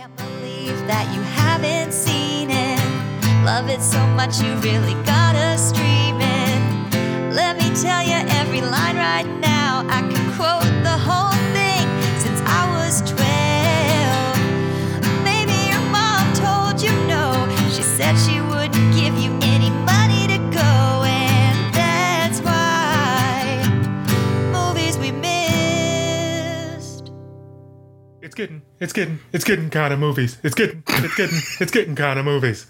Can't believe that you haven't seen it. Love it so much you really gotta stream it. Let me tell you every line right now. I can quote the whole getting, it's getting, it's getting kind of movies. It's getting, it's getting, it's getting kind of movies.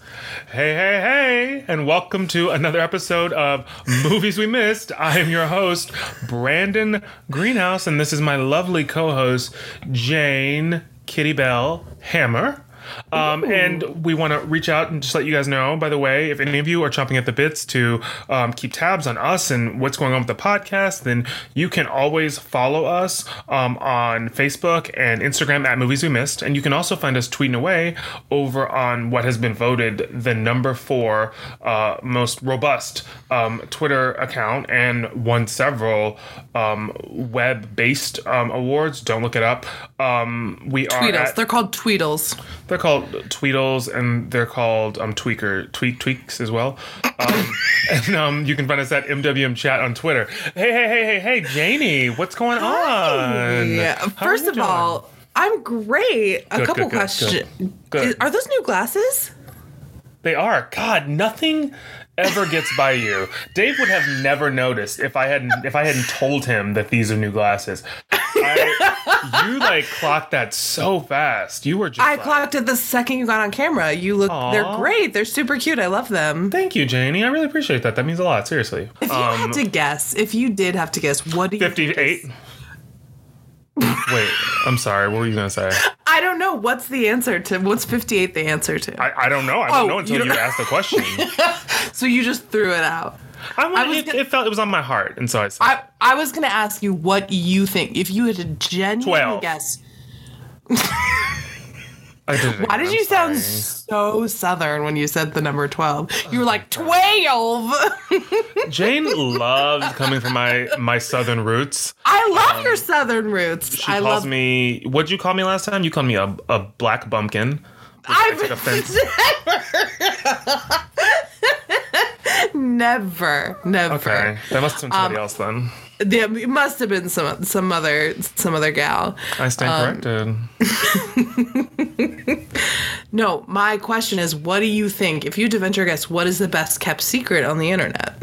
Hey, hey, hey, and welcome to another episode of Movies We Missed. I am your host, Brandon Greenhouse, and this is my lovely co-host, Jane Kitty Bell Hammer. Um, and we want to reach out and just let you guys know, by the way, if any of you are chomping at the bits to um, keep tabs on us and what's going on with the podcast, then you can always follow us um, on Facebook and Instagram at Movies We Missed. And you can also find us tweeting away over on what has been voted the number four uh, most robust um, Twitter account and won several um, web based um, awards. Don't look it up. Um, we are Tweedles. at- They're called Tweedles. they're called Tweedles and they're called um, Tweaker Tweak Tweaks as well. Um, and um, you can find us at MWM Chat on Twitter. Hey, hey, hey, hey, hey, Janie, what's going on? Yeah. First of doing? all, I'm great. A couple good, good, questions. good. Good. Are those new glasses? they are. God, nothing ever gets by you. Dave would have never noticed if I hadn't if I hadn't told him that these are new glasses. I, you like clocked that so fast. You were just I like, clocked it the second you got on camera. You look. They're great. They're super cute. I love them. Thank you, Janie. I really appreciate that. That means a lot. Seriously. If you Um, had to guess, if you did have to guess, what do you? think 58. Is- Wait, I'm sorry. What were you gonna say? I don't know. What's the answer to? What's 58 the answer to? I, I don't know. I don't Oh, know until you you, don't- asked the question. so you just threw it out. I, I was it, gonna- it felt it was on my heart, and so I said, I I was gonna ask you what you think if you had a genuine 12. guess. I did it Why did I'm you sound so southern when you said the number 12? You were like, 12! Jane loves coming from my my southern roots. I love your southern roots. Um, She I calls love me. What'd you call me last time? You called me a, a black bumpkin. I've offense. never, never. Okay, that must have been somebody Um, else then. There it must have been some some other some other gal. I stand um, corrected. No, my question is, what do you think? If you had to venture a guess, what is the best kept secret on the internet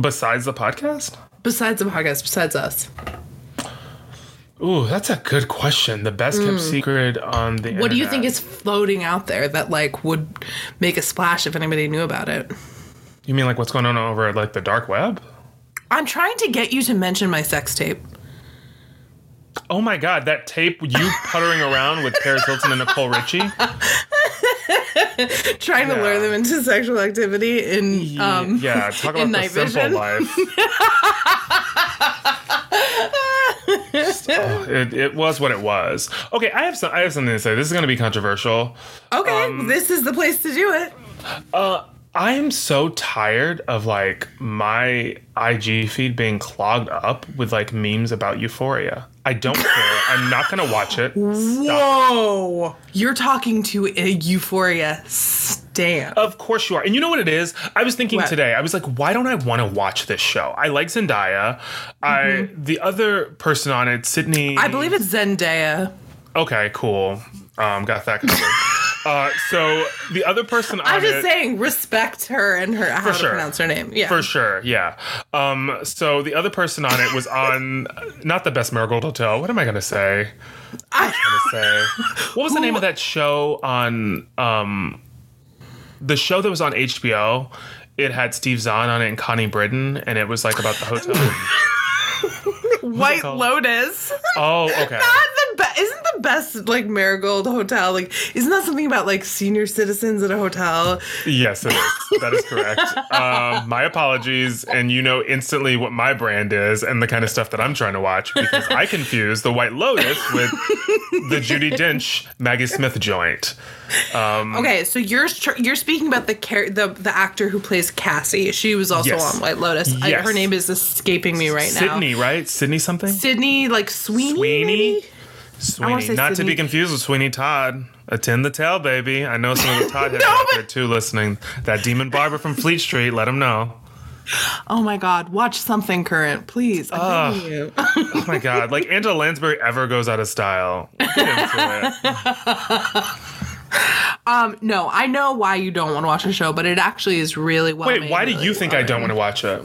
Besides the podcast. besides the podcast? Besides us, Ooh, that's a good question. The best kept secret on the what do you think is floating out there that like would make a splash if anybody knew about it? You mean like what's going on over like the dark web? I'm trying to get you to mention my sex tape. Oh my god, that tape you puttering around with Paris Hilton and Nicole Richie? trying to lure them into sexual activity in um yeah, talk about in the night simple vision. life. Oh, it, it was what it was. Okay, I have some. I have something to say. This is going to be controversial. Okay, Um, this is the place to do it. I am so tired of like my IG feed being clogged up with like memes about Euphoria. I don't care. I'm not going to watch it. Stop. Whoa, you're talking to a Euphoria stan. Of course you are. And you know what it is? I was thinking What? today, I was like, why don't I want to watch this show? I like Zendaya. I the other person on it, Sydney Mm-hmm. I believe it's Zendaya. Okay, cool. Um, got that covered. uh, so the other person I'm just it, saying, respect her and her how to sure. pronounce her name. Yeah, For sure, yeah. Um, so the other person on it was on not the best Marigold Hotel. What am I gonna say? I, To say what was the name of that show on um, the show that was on HBO? It had Steve Zahn on it and Connie Britton, and it was like about the hotel. White? Lotus. oh, okay. Not the the best like Marigold Hotel like isn't that something about like senior citizens at a hotel? Yes, it is. That is correct. um, my apologies, and you know instantly what my brand is and the kind of stuff that I'm trying to watch because I confuse the White Lotus with the Judi Dench Maggie Smith joint. Okay, so you're you're speaking about the char- the the actor who plays Cassie. She was also Yes. on White Lotus. I, her name is escaping me right now. Sydney, right? Sydney something? Sydney, like Sweeney. Sweeney? maybe? Sweeney, not to be confused with Sweeney Todd. Attend the tale, baby. I know some of the Todd heads No, out there too listening. That demon barber from Fleet Street, let him know. Oh my God, watch something current, please. You. Oh my god, like Angela Lansbury ever goes out of style. Get into it. um, no, I know why you don't want to watch a show, but it actually is really well. Wait, why do you think I don't want to watch it?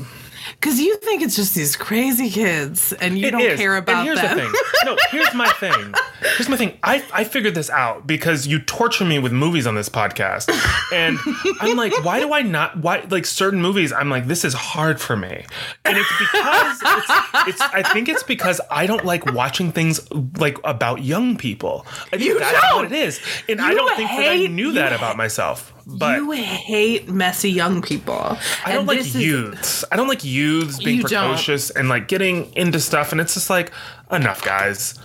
Because you think it's just these crazy kids, and you It don't is. care about and here's them. the thing. No, here's my thing. Here's my thing. I, I figured this out because you torture me with movies on this podcast. And I'm like, why do I not why like certain movies I'm like, this is hard for me. And it's because it's, it's I think it's because I don't like watching things like about young people. I think You that's don't. what it is. And I don't think that I knew that about myself. But you hate messy young people. I don't like this is- youths. I don't like youths being You don't. precocious and like getting into stuff. And it's just like, enough, guys.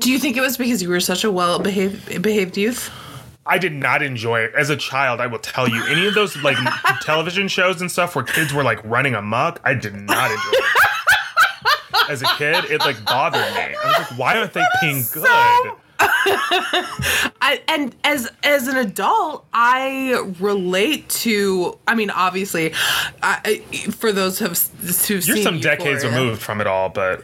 Do you think it was because you were such a well behaved behaved youth? I did not enjoy it as a child. I will tell you, any of those like television shows and stuff where kids were like running amok, I did not enjoy it. As a kid, it like bothered me. I was like, why aren't they being good? I, and as as an adult, I relate to. I mean, obviously, I, for those who've, who've You're some decades removed from it all, but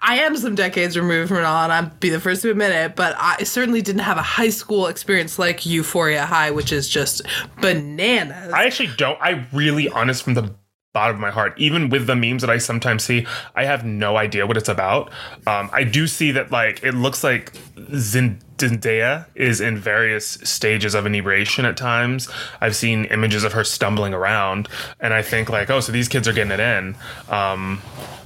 I am some decades removed from it all, and I'd be the first to admit it. But I certainly didn't have a high school experience like Euphoria High, which is just bananas. I actually don't. I really, honest from the bottom of my heart, even with the memes that I sometimes see, I have no idea what it's about. Um, I do see that like it looks like Zend- Zendaya is in various stages of inebriation at times. I've seen images of her stumbling around, and I think like, oh, so these kids are getting it in. Um,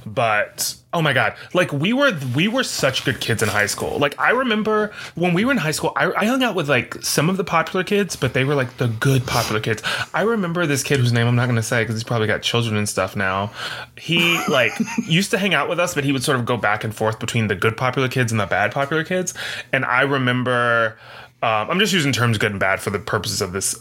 but oh my god like we were we were such good kids in high school like i remember when we were in high school I, I hung out with like some of the popular kids but they were like the good popular kids i remember this kid whose name i'm not going to say because he's probably got children and stuff now he like used to hang out with us but he would sort of go back and forth between the good popular kids and the bad popular kids and i remember um, I'm just using terms good and bad for the purposes of this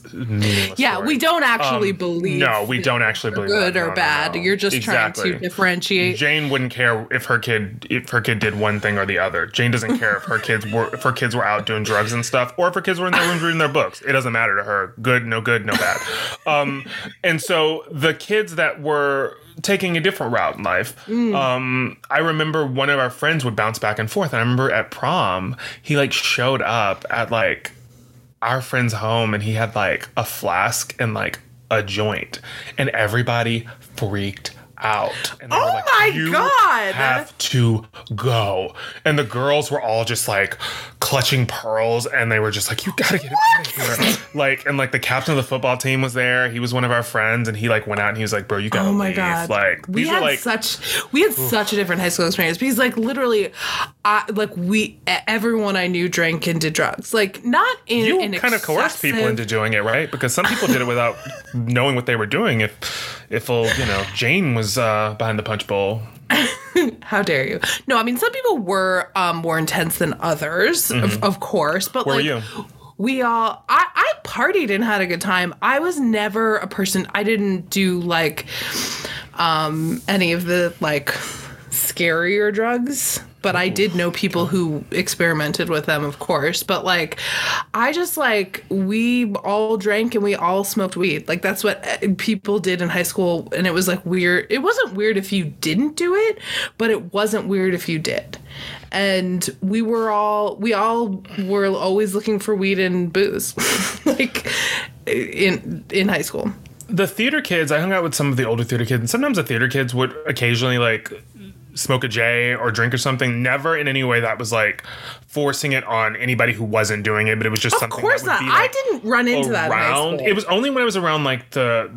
yeah, story. we don't actually Um, believe. No, we don't actually believe good. No, or no, bad. no. You're just Exactly. trying to differentiate. Jane wouldn't care if her kid if her kid did one thing or the other. Jane doesn't care if her kids were if her kids were out doing drugs and stuff, or if her kids were in their rooms reading their books. It doesn't matter to her. Good, no good, no bad. Um, and so the kids that were taking a different route in life. Um, I remember one of our friends would bounce back and forth. And I remember at prom, he like showed up at like our friend's home and he had like a flask and like a joint. And everybody freaked out. And they Oh were like, my you God." have to go. And the girls were all just like clutching pearls and they were just like, you gotta get out of here. like, and like the captain of the football team was there. He was one of our friends and he like went out and he was like, bro, you gotta Oh my leave. god! Like, we had like, such we had such a different high school experience because like literally, I like we everyone I knew drank and did drugs. Like not in you an kind of coerced people into doing it, right? Because some people did it without knowing what they were doing. If if uh, you know Jane was uh, behind the punch bowl, How dare you? No, I mean some people were um, more intense than others, of, of course. But Mm-hmm. Where like, you? We all, I, I partied and had a good time. I was never a person. I didn't do like um, any of the like scarier drugs, but I did know people who experimented with them, of course. But like, I just like we all drank and we all smoked weed. Like that's what uh, people did in high school, and it was like weird. It wasn't weird if you didn't do it, but it wasn't weird if you did. And we were all we all were always looking for weed and booze, like in in high school. the theater kids, I hung out with some of the older theater kids, and sometimes the theater kids would occasionally like smoke a J or drink or something. Never in any way that was like forcing it on anybody who wasn't doing it, but it was just Of something. course that would not. Be, I didn't run into that in around. It was only when I was around like the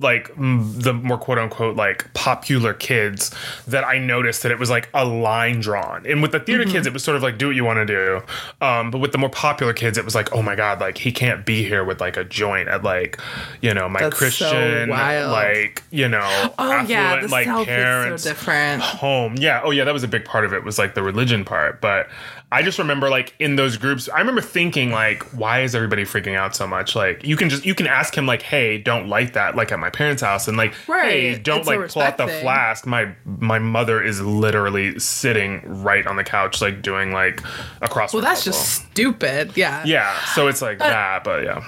like the more quote unquote like popular kids that I noticed that it was like a line drawn. And with the theater Mm-hmm. kids, it was sort of like do what you want to do. Um, but with the more popular kids, it was like oh my god, like he can't be here with like a joint at like you know my That's so Christian wild. like you know Oh yeah, the like parents so different. home. Yeah. Oh, yeah. That was a big part of it. Was like the religion part. But I just remember like in those groups, I remember thinking like, why is everybody freaking out so much? Like, you can just you can ask him like, hey, don't light that. Like at my parents' house, and like, hey, don't It's like pull out the thing. flask. My my mother is literally sitting right on the couch, like doing like a crossword. Well, that's puzzle. just stupid. Yeah. yeah. So it's like uh, that, but yeah.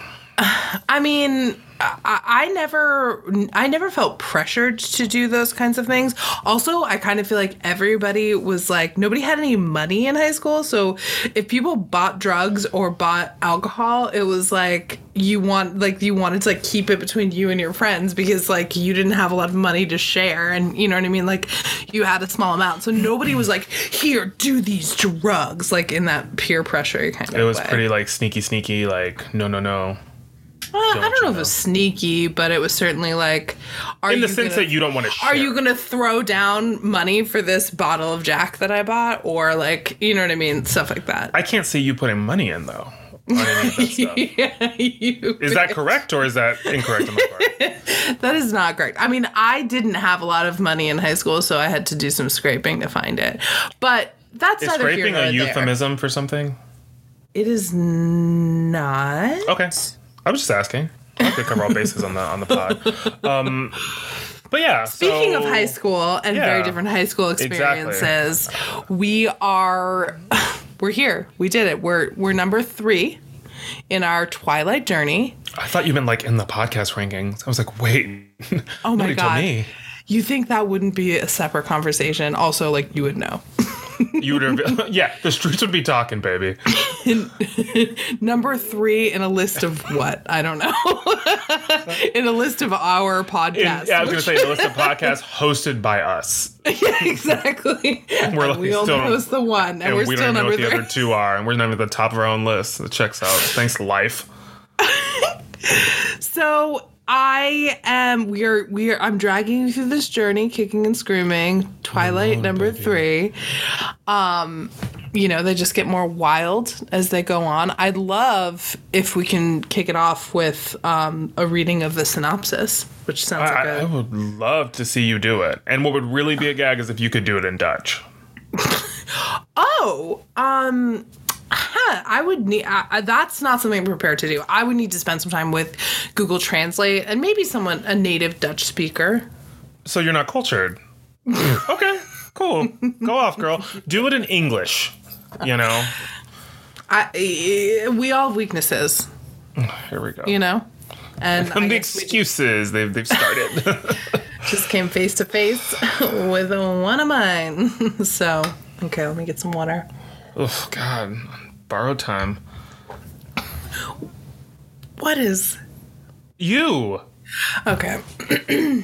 I mean, I, I never, I never felt pressured to do those kinds of things. Also, I kind of feel like everybody was like, nobody had any money in high school, so if people bought drugs or bought alcohol, it was like you want, like you wanted to like keep it between you and your friends because like you didn't have a lot of money to share, and you know what I mean. Like you had a small amount, so nobody was like, here, do these drugs, like in that peer pressure kind of. It was way. pretty like sneaky, sneaky. Like no, no, no. Uh, I Don't don't you know if it was sneaky, but it was certainly like, are In you the sense gonna, that you don't want to. Share. are you gonna throw down money for this bottle of Jack that I bought, or like, you know what I mean, stuff like that. I can't see you putting money in though. On any of that yeah, you, Is that correct or is that incorrect on my part? that is not correct. I mean, I didn't have a lot of money in high school, so I had to do some scraping to find it. But that's Is neither scraping a there. euphemism for something? It is not. Okay, I was just asking. I could cover all bases on the on the pod. Um, but yeah. Speaking so, of high school and very different high school Exactly. experiences, we are we're here. We did it. We're we're number three in our Twilight journey. I thought you meant like in the podcast rankings. I was like, wait. Oh my god. You think that wouldn't be a separate conversation? Also, like you would know. You would have. yeah, the streets would be talking, baby. Number three in a list of what? I don't know. in a list of our In, podcasts. yeah, I was gonna say the list of podcasts hosted by us. yeah, exactly. We're And like we only still- host the one, and, And we're we still don't even know number what the other two are, and we're not even at the top of our own list. It checks out. Thanks, life. So I am we are we are I'm dragging you through this journey, kicking and screaming. Twilight number three. Um, you know, they just get more wild as they go on. I'd love if we can kick it off with um, a reading of the synopsis, which sounds like I, I a would love to see you do it. And what would really be a gag is if you could do it in Dutch. Oh, um huh, I would need I, that's not something I'm prepared to do. I would need to spend some time with Google Translate and maybe someone a native Dutch speaker. So you're not cultured. okay, cool. Go off, girl. Do it in English. You know. I, eh, we all have weaknesses, Here we go. you know? And And the excuses they've they've started. just came face to face with one of mine. So, okay, let me get some water. oh God, borrowed time. What is. You. Okay.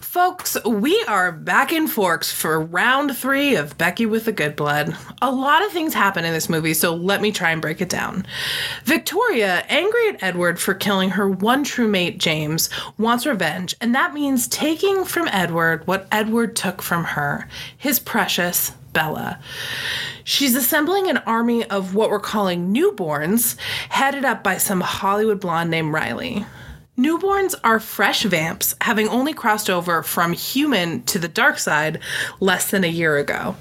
Folks, we are back in Forks for round three of Becky with the Good Blood. A lot of things happen in this movie, so let me try and break it down. Victoria, angry at Edward for killing her one true mate, James, wants revenge, and that means taking from Edward what Edward took from her his precious Bella. She's assembling an army of what we're calling newborns, headed up by some Hollywood blonde named Riley. Newborns are fresh vamps, having only crossed over from human to the dark side less than a year ago.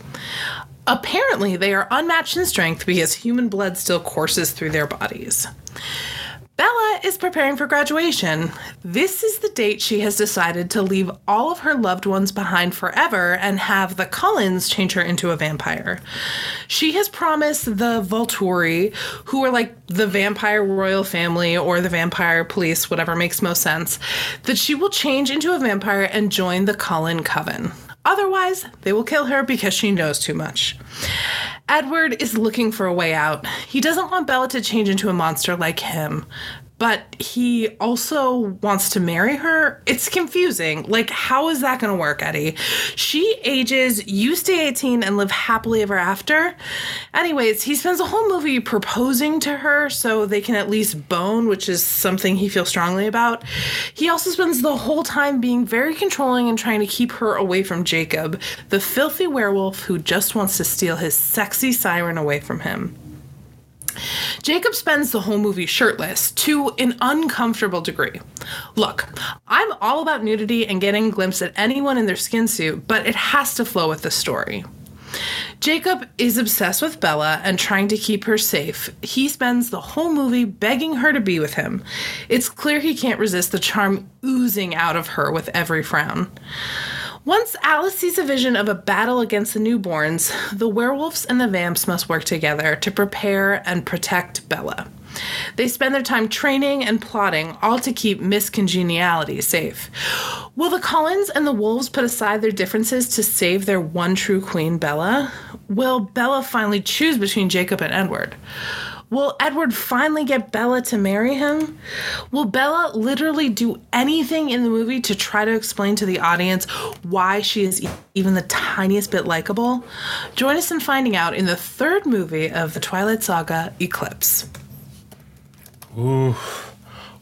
Apparently, they are unmatched in strength because human blood still courses through their bodies. Bella is preparing for graduation. This is the date she has decided to leave all of her loved ones behind forever and have the Cullens change her into a vampire. She has promised the Volturi, who are like the vampire royal family or the vampire police, whatever makes most sense, that she will change into a vampire and join the Cullen Coven. Otherwise, they will kill her because she knows too much. Edward is looking for a way out. He doesn't want Bella to change into a monster like him, but he also wants to marry her. It's confusing. Like, how is that going to work, Eddie? She ages, you stay 18 and live happily ever after. Anyways, he spends the whole movie proposing to her so they can at least bone, which is something he feels strongly about. He also spends the whole time being very controlling and trying to keep her away from Jacob, the filthy werewolf who just wants to steal his sexy siren away from him. Jacob spends the whole movie shirtless to an uncomfortable degree. Look, I'm all about nudity and getting a glimpse at anyone in their skin suit, but it has to flow with the story. Jacob is obsessed with Bella and trying to keep her safe. He spends the whole movie begging her to be with him. It's clear he can't resist the charm oozing out of her with every frown. Once Alice sees a vision of a battle against the newborns, the werewolves and the vamps must work together to prepare and protect Bella. They spend their time training and plotting, all to keep Miss Congeniality safe. Will the Cullens and the Wolves put aside their differences to save their one true queen, Bella? Will Bella finally choose between Jacob and Edward? Will Edward finally get Bella to marry him? Will Bella literally do anything in the movie to try to explain to the audience why she is even the tiniest bit likable? Join us in finding out in the third movie of the Twilight Saga, Eclipse. Ooh,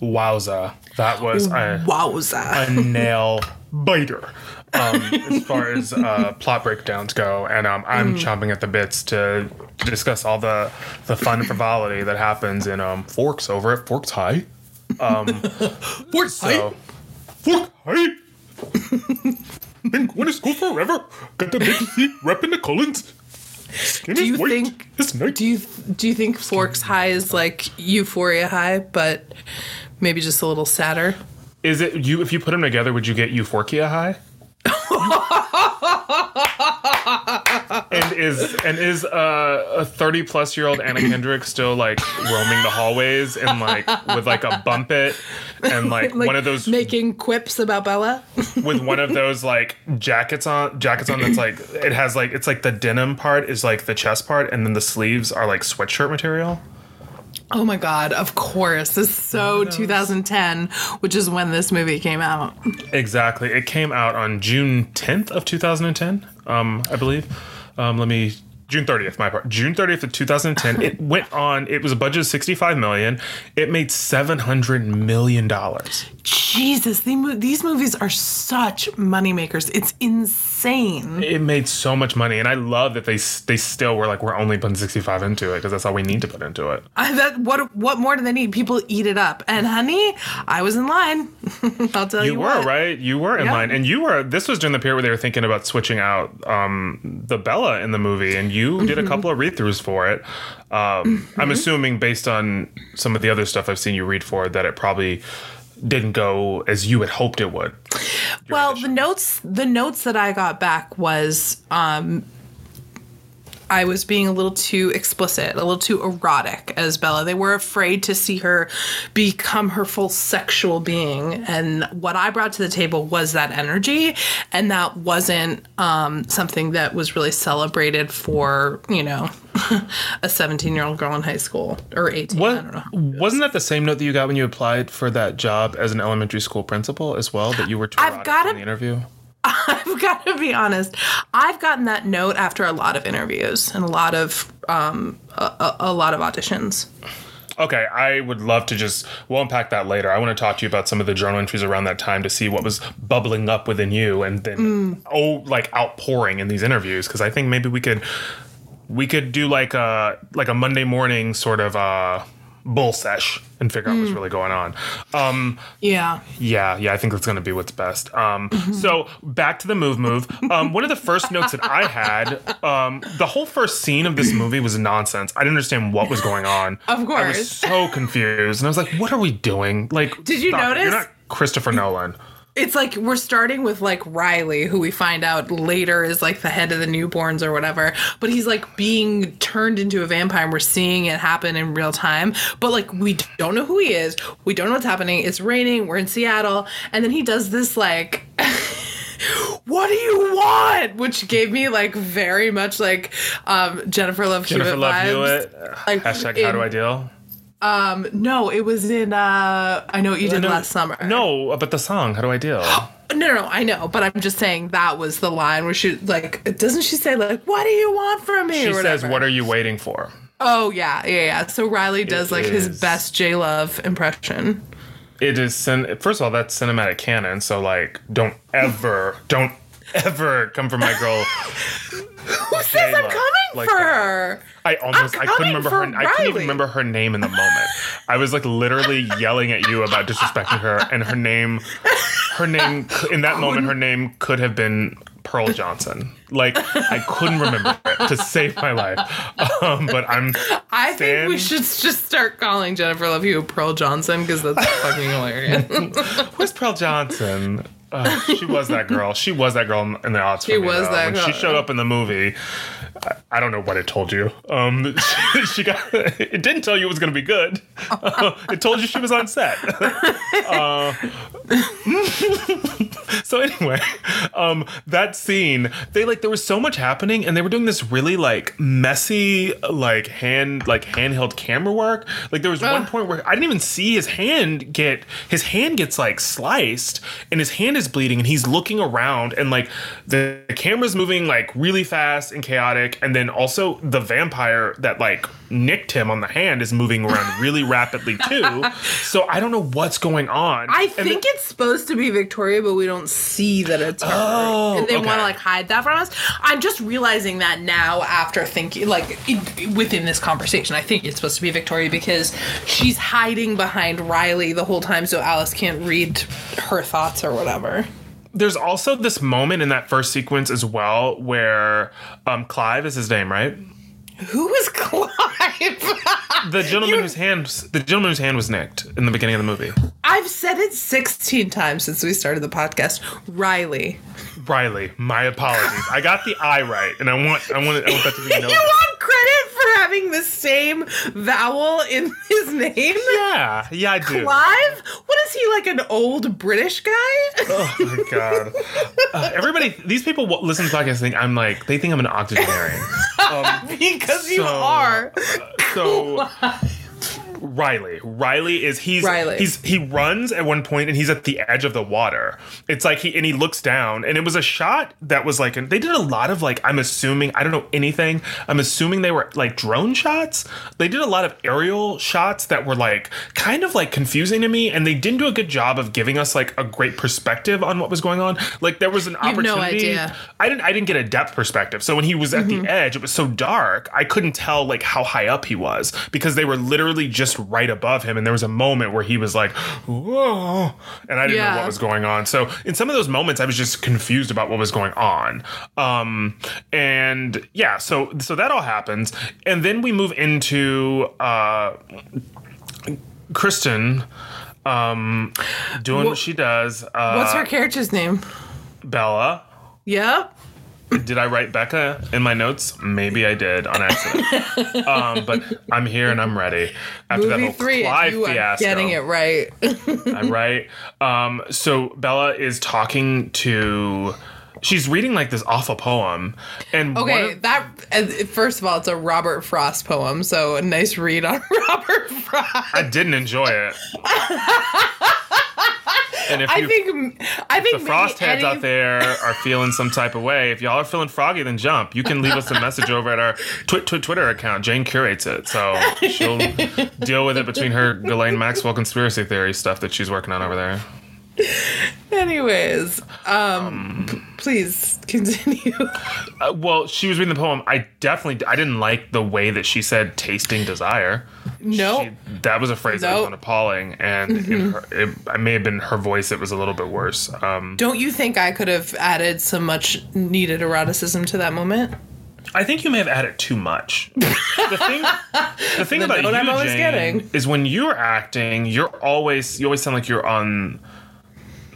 wowza. That was a, Wowza. a nail biter um, as far as uh, plot breakdowns go. And um, I'm chomping at the bits to, to discuss all the, the fun and frivolity that happens in um, Forks over at Forks High. Fortnite. So, Fork High! Been going to school forever. Got the big C repping the Cullens. Skin Do is you white. think- It's nice. Do you do you think Forks High is like Euphoria High, but maybe just a little sadder? Is it you? If you put them together, would you get Euphoria High? And is and is uh, a thirty plus year old Anna Kendrick still like roaming the hallways and like with like a bump it and like, Like one of those making quips about Bella. with one of those like jackets on jackets on that's like it has like it's like the denim part is like the chest part and then the sleeves are like sweatshirt material. Oh my god, of course. This is so 2010, which is when this movie came out. Exactly. It came out on June 10th of 2010, um, I believe. Um, let me June 30th, my part. June 30th of 2010. it went on. It was a budget of 65 million. It made 700 million dollars. Jesus, the mo- these movies are such moneymakers. It's insane. It made so much money, and I love that they they still were like, we're only putting 65 into it because that's all we need to put into it. I, that, what what more do they need? People eat it up. And honey, I was in line. I'll tell you, You were what. right. You were in Yeah. line, and you were. This was during the period where they were thinking about switching out um, the Bella in the movie, and you did Mm-hmm. a couple of read throughs for it. Um, I'm assuming, based on some of the other stuff I've seen you read for, that it probably didn't go as you had hoped it would. Well, the notes the notes that I got back was um I was being a little too explicit, a little too erotic as Bella. They were afraid to see her become her full sexual being. And what I brought to the table was that energy. And that wasn't um, something that was really celebrated for, you know, a 17 year old girl in high school or 18. I What don't know. wasn't that the same note that you got when you applied for that job as an elementary school principal as well? That you were too I've gotta- in the interview. I've got to be honest. I've gotten that note after a lot of interviews and a lot of um, a, a, lot of auditions. Okay, I would love to just we'll unpack that later. I want to talk to you about some of the journal entries around that time to see what was bubbling up within you and then oh like outpouring in these interviews because I think maybe we could we could do like a like a Monday morning sort of uh bull sesh and figure out what's really going on. Um Yeah. yeah, yeah, I think that's going to be what's best. Um, so back to the move, move. Um, one of the first notes that I had, um, the whole first scene of this movie was nonsense. I didn't understand what was going on. Of course. I was so confused, and I was like, "What are we doing?" Like, Did you stop it. You're notice? not Christopher Nolan. It's like we're starting with like Riley, who we find out later is like the head of the newborns or whatever. But he's like being turned into a vampire. and We're seeing it happen in real time. But like we don't know who he is. We don't know what's happening. It's raining. We're in Seattle. And then he does this like what do you want? Which gave me like very much like um Jennifer Love Jennifer Hewitt Love vibes. Hewitt. Like, Hashtag How do I deal? Um, no, it was in uh I know what you did No, last summer. No, but the song. How do I deal? No, no, no, I know, but I'm just saying that was the line where she like doesn't she say like what do you want from me? She says, "What are you waiting for?" Oh yeah, yeah, yeah. So Riley does like is. his best J Love impression. It is. Cin- First of all, that's cinematic canon. So like, don't ever, don't ever come for my girl. Who says I'm coming like for that. her. I almost I'm I couldn't coming remember for her. I couldn't even Riley. remember her name in the moment. I was like literally yelling at you about disrespecting her, and her name, her name in that moment, her name could have been Pearl Johnson. Like I couldn't remember it to save my life. Um, but I'm. I think we Stan- should just start calling Jennifer Love Hewitt Pearl Johnson because that's fucking hilarious. Where's Pearl Johnson? Uh, she was that girl. She was that girl in the odds. She was that when girl. She showed up in the movie. I, I don't know what it told you. Um, she, she got. It didn't tell you it was going to be good. Uh, it told you she was on set. Uh, so anyway, um, that scene, they like there was so much happening, and they were doing this really like messy, like hand, like handheld camera work. Like there was one point where I didn't even see his hand get his hand gets like sliced, and his hand is bleeding, and he's looking around, and like the, the camera's moving like really fast and chaotic, and then also the vampire that like nicked him on the hand is moving around really rapidly too. So I don't know what's going on. I And think the- it's supposed to be Victoria, but we don't see that it's her. Oh, and they okay. want to like hide that from us. I'm just realizing that now after thinking, like in, within this conversation, I think it's supposed to be Victoria because she's hiding behind Riley the whole time, so Alice can't read her thoughts or whatever. there's also this moment in that first sequence as well where um, Clive is his name, right? Who is Clive? The gentleman whose hand the gentleman whose hand was nicked in the beginning of the movie. I've said it 16 times since we started the podcast. Riley. Riley, my apologies. I got the I right, and I want I want I want that to be known. You want credit for having the same vowel in his name? Yeah, yeah, I do. Clive? What is he like an old British guy? Oh my god! Uh, everybody, these people listen to podcasts and think I'm like they think I'm an octogenarian. Um, because you So- are. so Riley. Riley is he's Riley. he's he runs at one point and he's at the edge of the water. It's like he and he looks down and it was a shot that was like and they did a lot of like I'm assuming I don't know anything. I'm assuming they were like drone shots. They did a lot of aerial shots that were like kind of like confusing to me and they didn't do a good job of giving us like a great perspective on what was going on. Like there was an no opportunity. idea. I didn't I didn't get a depth perspective. So when he was at Mm-hmm. the edge, it was so dark, I couldn't tell like how high up he was because they were literally just right above him and there was a moment where he was like, "Whoa." And I didn't know what was going on. So in some of those moments I was just confused about what was going on. Um and yeah, so so that all happens and then we move into uh Kristen um doing what she does. Uh What's her character's name? Bella Yep. Did I write Becca in my notes? Maybe I did on accident. um, but I'm here and I'm ready. After that Movie whole three, Clive you are getting it right. I write. Um, so Bella is talking to. She's reading like this awful poem, and Okay, of- that first of all, it's a Robert Frost poem, so a nice read on Robert Frost. I didn't enjoy it. and if I you, think I think the frost heads any- out there are feeling some type of way, if y'all are feeling froggy, then jump. You can leave us a message over at our tw- tw- Twitter account. Jane curates it, so she'll deal with it between her Ghislaine Maxwell conspiracy theory stuff that she's working on over there. Anyways, um, p- please continue. Uh, well, she was reading the poem. I definitely I didn't like the way that she said "tasting desire." No, She- that was a phrase that was Nope. found appalling, and in her, it, it may have been her voice. It was a little bit worse. Um, don't you think I could have added some much needed eroticism to that moment? I think you may have added too much. the thing, the thing about note you, I'm always Jane, getting. is when you're acting, you're always you always sound like you're on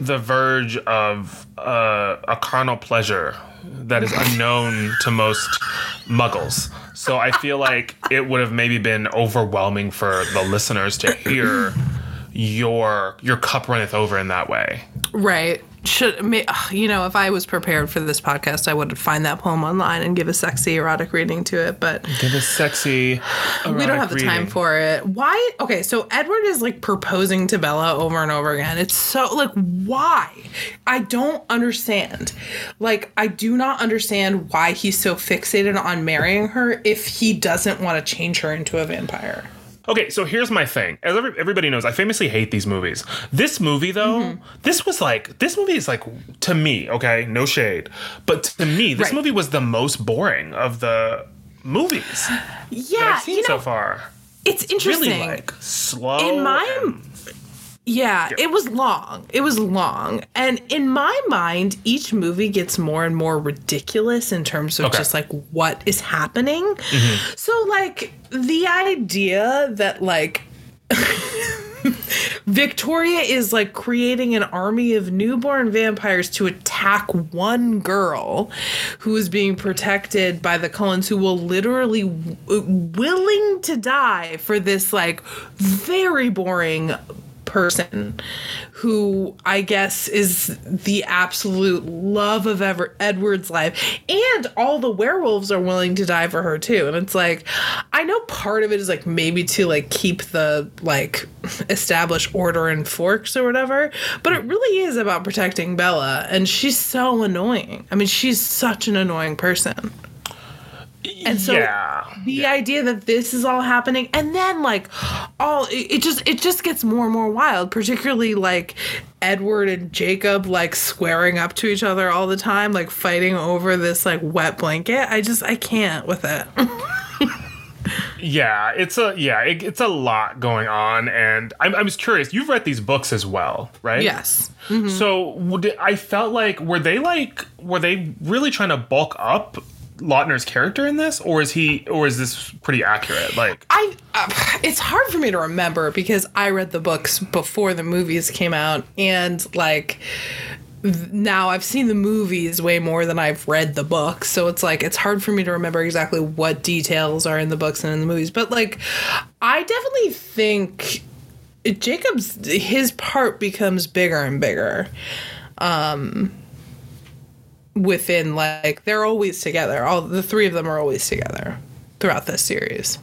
the verge of uh, a carnal pleasure that is unknown to most muggles. So I feel like it would have maybe been overwhelming for the listeners to hear your your cup runneth over in that way. Right. Should you know? If I was prepared for this podcast, I would find that poem online and give a sexy erotic reading to it. But Give a sexy. we don't have the time for it. Why? Okay, so Edward is like proposing to Bella over and over again. It's so like why? I don't understand. Like I do not understand why he's so fixated on marrying her if he doesn't want to change her into a vampire. Okay, so here's my thing. As every, everybody knows, I famously hate these movies. This movie, though, Mm-hmm. this was like, this movie is like, to me, okay, no shade, but to me, this Right. movie was the most boring of the movies Yeah, I've seen you know, so far. it's interesting. Really like slow. in my and- yeah, it was long. It was long. And in my mind, each movie gets more and more ridiculous in terms of Okay. just like what is happening. Mm-hmm. So like the idea that like Victoria is like creating an army of newborn vampires to attack one girl who is being protected by the Cullens, who will literally w- willing to die for this like very boring person who I guess is the absolute love of ever Edward's life. And all the werewolves are willing to die for her too. And it's like I know part of it is like maybe to like keep the like established order in forks or whatever. But it really is about protecting Bella. And she's so annoying. I mean she's such an annoying person and so yeah. the idea that this is all happening and then like all it, it just it just gets more and more wild particularly like edward and jacob like squaring up to each other all the time like fighting over this like wet blanket i just i can't with it Yeah, it's a yeah, it, it's a lot going on, and I'm I was curious. You've read these books as well, right? yes So would, I felt like were they like were they really trying to bulk up Lautner's character in this, or is he or is this pretty accurate? Like, I uh, it's hard for me to remember because I read the books before the movies came out and like now I've seen the movies way more than I've read the books. So it's like it's hard for me to remember exactly what details are in the books and in the movies. But like I definitely think Jacob's his part becomes bigger and bigger. Um within like they're always together. All the three of them are always together throughout this series.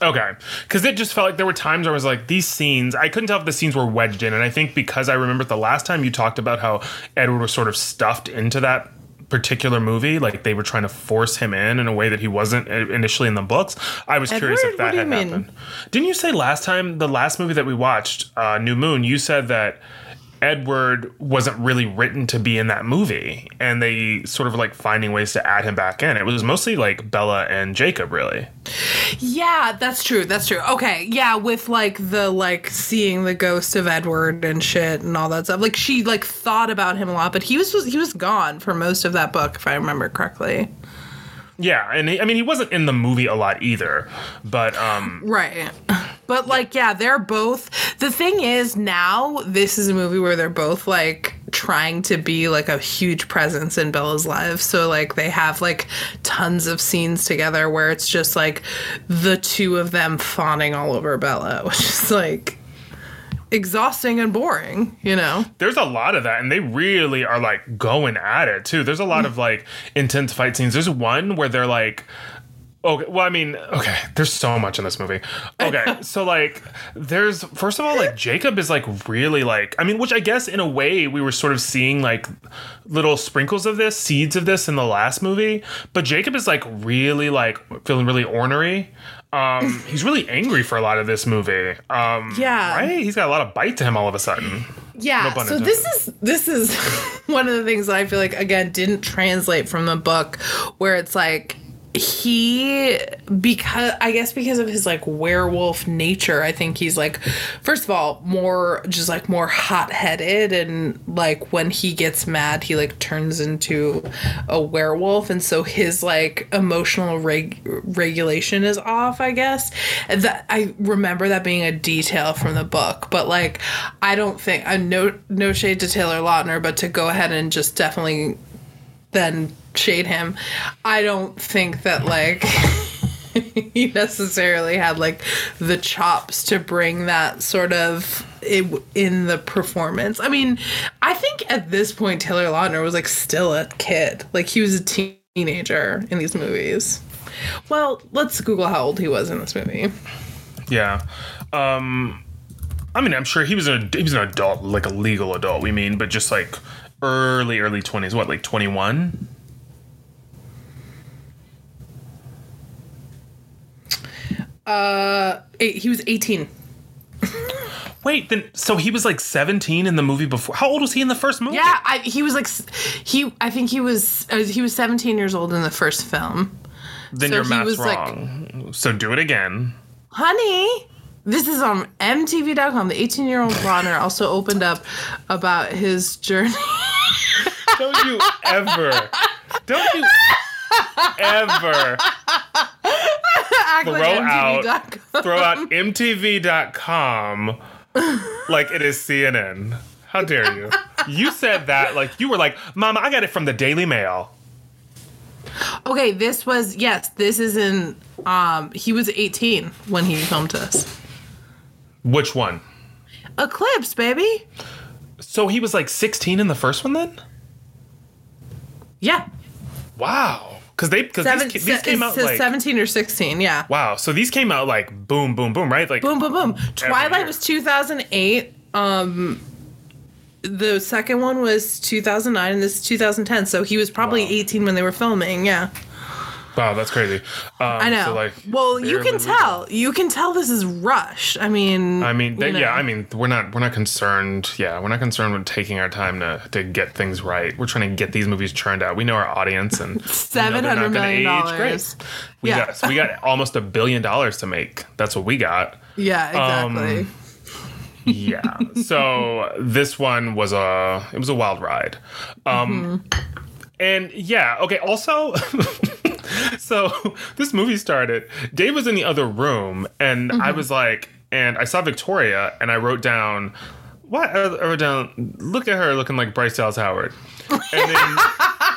Okay, because it just felt like there were times where I was like, these scenes, I couldn't tell if the scenes were wedged in, and I think because I remember the last time you talked about how Edward was sort of stuffed into that particular movie, like they were trying to force him in in a way that he wasn't initially in the books. I was curious if that had mean? happened. Didn't you say last time, the last movie that we watched, uh, New Moon, you said that Edward wasn't really written to be in that movie, and they sort of like finding ways to add him back in. It was mostly like Bella and Jacob, really. Yeah, that's true. That's true. Okay, yeah, with like the like seeing the ghost of Edward and shit and all that stuff. Like she like thought about him a lot, but he was he was gone for most of that book, if I remember correctly. Yeah, and he, I mean he wasn't in the movie a lot either, but um Right. But like, yeah, they're both. The thing is, now this is a movie where they're both like trying to be like a huge presence in Bella's life. So like they have like tons of scenes together where it's just like the two of them fawning all over Bella, which is like exhausting and boring, you know? there's a lot of that and they really are like going at it too. There's a lot of like intense fight scenes. There's one where they're like Okay, well, I mean, okay, there's so much in this movie. Okay, so like, there's first of all, like, Jacob is like really like, I mean, which I guess in a way we were sort of seeing like little sprinkles of this, seeds of this in the last movie, but Jacob is like really like feeling really ornery. Um, he's really angry for a lot of this movie. Um, Yeah. right? He's got a lot of bite to him all of a sudden. Yeah. pun so this is this is one of the things that I feel like again didn't translate from the book where it's like he because I guess because of his like werewolf nature, I think he's like first of all more just like more hot-headed and like when he gets mad he like turns into a werewolf and so his like emotional reg- regulation is off, I guess. That I remember that being a detail from the book, but like I don't think I no no shade to Taylor Lautner, but to go ahead and just definitely then shade him. I don't think that like he necessarily had like the chops to bring that sort of it, in the performance. I mean, I think at this point Taylor Lautner was like still a kid. Like he was a teenager in these movies. Well, let's Google how old he was in this movie. Yeah. Um I mean, I'm sure he was an he was an adult, like a legal adult. We mean, but just like early early 20s. What, like 21? Eight, he was 18. Wait, then so he was like 17 in the movie before. How old was he in the first movie? Yeah, I, he was like he. I think he was uh, he was 17 years old in the first film. Then So your math's was like- wrong. so do it again. Honey, this is on MTV.com. The 18 year old Ronner also opened up about his journey. Don't you ever, don't you ever throw out, throw out MTV.com like it is CNN. How dare you? You said that like you were like, Mama, I got it from the Daily Mail. Okay, this was yes, this is in um he was 18 when he filmed this. Which one? Eclipse, baby. So he was like 16 in the first one then? Yeah. Wow. Because they because these, these se- came out like 17 or 16, yeah. wow. So these came out like boom, boom, boom, right? Like Boom, boom, boom. Twilight year. was 2008. Um, the second one was 2009, and this is 2010. So he was probably Wow. 18 when they were filming. Yeah, wow, that's crazy. Um, I know. So like, well, you can tell. You can tell this is rushed. I mean, I mean, they, you know. yeah. I mean, we're not we're not concerned. Yeah, we're not concerned with taking our time to to get things right. We're trying to get these movies churned out. We know our audience and Seven hundred million age dollars. Great. We Yeah. got we got almost a billion dollars to make. That's what we got. Yeah, Um, exactly. Yeah. so this one was a it was a wild ride. Um and yeah, okay, also so this movie started. Dave was in the other room and I mm-hmm. was like and I saw Victoria and I wrote down what I wrote down look at her looking like Bryce Dallas Howard. And then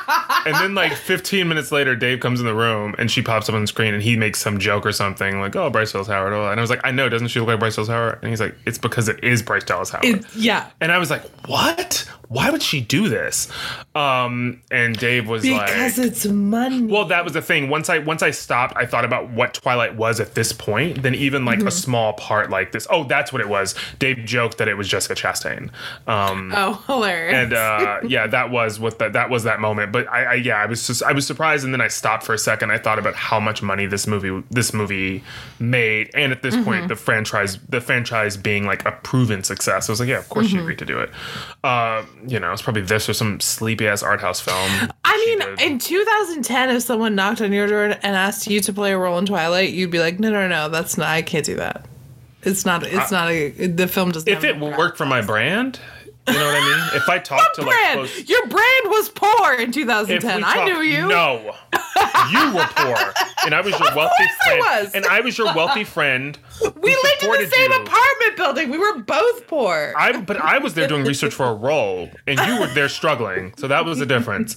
and then like 15 minutes later, Dave comes in the room and she pops up on the screen and he makes some joke or something like, "Oh, Bryce Dallas Howard." And I was like, "I know, doesn't she look like Bryce Dallas Howard?" And he's like, "It's because it is Bryce Dallas Howard." It- yeah, and I was like, "What? Why would she do this?" Um, and Dave was because like, it's money. well, that was the thing. Once I once I stopped, I thought about what Twilight was at this point. Then even like Mm-hmm. a small part like this. Oh, that's what it was. Dave joked that it was Jessica Chastain. Um, oh, hilarious. and uh, yeah, that was what that that was that moment. But I, I yeah, I was just I was surprised, and then I stopped for a second. I thought about how much money this movie this movie made, and at this Mm-hmm. point, the franchise the franchise being like a proven success. I was like, yeah, of course Mm-hmm. she agreed to do it. Uh, you know, it's probably this or some sleepy ass art house film. I mean, did. in 2010, if someone knocked on your door and asked you to play a role in Twilight, you'd be like, "No, no, no, that's not. I can't do that. It's not. It's not a. The film doesn't. if it worked for my brand, you know what I mean. If I talked to like close. your brand was poor in 2010. we I talk- knew you. No, you were poor, and I was your wealthy course I friend. was. And I was your wealthy friend. we lived in the same you. apartment building. We were both poor. I but I was there doing research for a role, and you were there struggling. So that was the difference.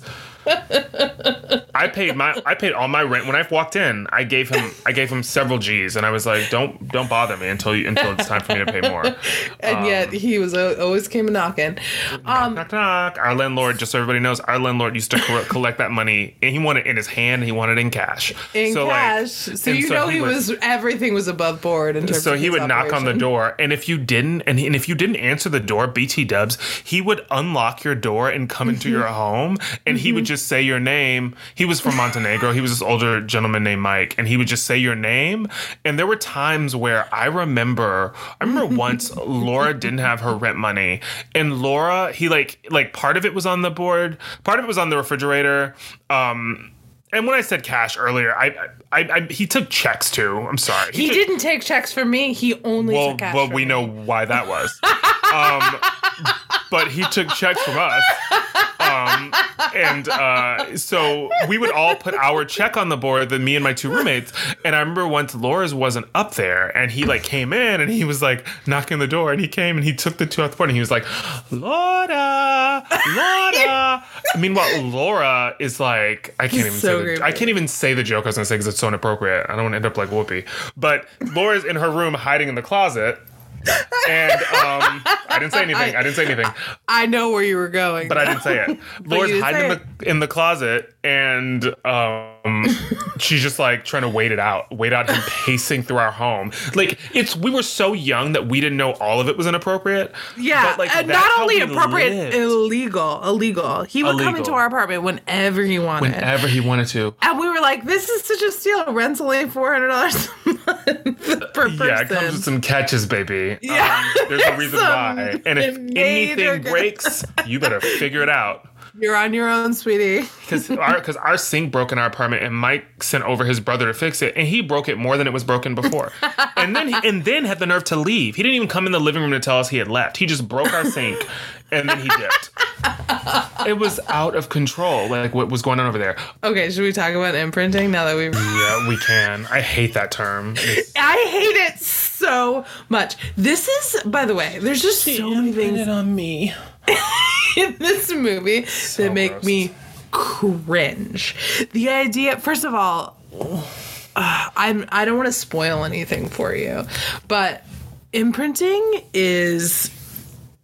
I paid my I paid all my rent when I walked in. I gave him I gave him several G's, and I was like, "Don't don't bother me until you until it's time for me to pay more." and yet he was uh, always came a knocking. Um, knock knock. Our landlord, just so everybody knows, our landlord used to co- collect that money, and he wanted it in his hand. He wanted it in cash. in so, like, cash, so and you know he would- was everything was above board in terms. So he would knock on the door, and if you didn't, and, and if you didn't answer the door, BT Dubs, he would unlock your door and come into your home, and he would just say your name. He was from Montenegro. He was this older gentleman named Mike, and he would just say your name. And there were times where I remember, I remember once Laura didn't have her rent money, and Laura, he like like part of it was on the board, part of it was on the refrigerator. Um, and when I said cash earlier, I, I, I he took checks too. I'm sorry. He took- didn't take checks from me. He only well, took cash. well, we me. know why that was. um, but he took checks from us. Um, and uh, so we would all put our check on the board, then me and my two roommates. And I remember once Laura's wasn't up there, and he like came in and he was like knocking the door, and he came and he took the two off the board, and he was like, Laura, Laura. I mean, Meanwhile, Laura is like, I can't even so say the. I can't even say the joke I was gonna say because it's so inappropriate. I don't want to end up like Whoopi. But Laura's in her room hiding in the closet. And um, I didn't say anything. I didn't say anything, I know where you were going, but I didn't say it. Laura's didn't hiding in the in the closet, and um, she's just like trying to wait it out, wait out him pacing through our home. Like it's we were so young that we didn't know all of it was inappropriate. Yeah, but, like, and not only appropriate, lived. illegal, illegal. He would come into our apartment whenever he wanted, whenever he wanted to. and we were like, "This is such a steal. Rent's only four hundred dollars a month per person." Yeah, it comes with some catches, baby. Yeah. Um, there's a reason why. And if anything breaks, you better figure it out. You're on your own, sweetie. because our because our sink broke in our apartment, and Mike sent over his brother to fix it, and he broke it more than it was broken before, and then and then had the nerve to leave. He didn't even come in the living room to tell us he had left. He just broke our sink, and then he dipped. It was out of control, like what was going on over there. Okay, should we talk about imprinting now that we've. Yeah, we can. I hate that term. It's- I hate it so much. This is, by the way, there's just so many things on me. in this movie that make gross. me cringe. The idea, first of all, uh, I'm I don't want to spoil anything for you, but imprinting is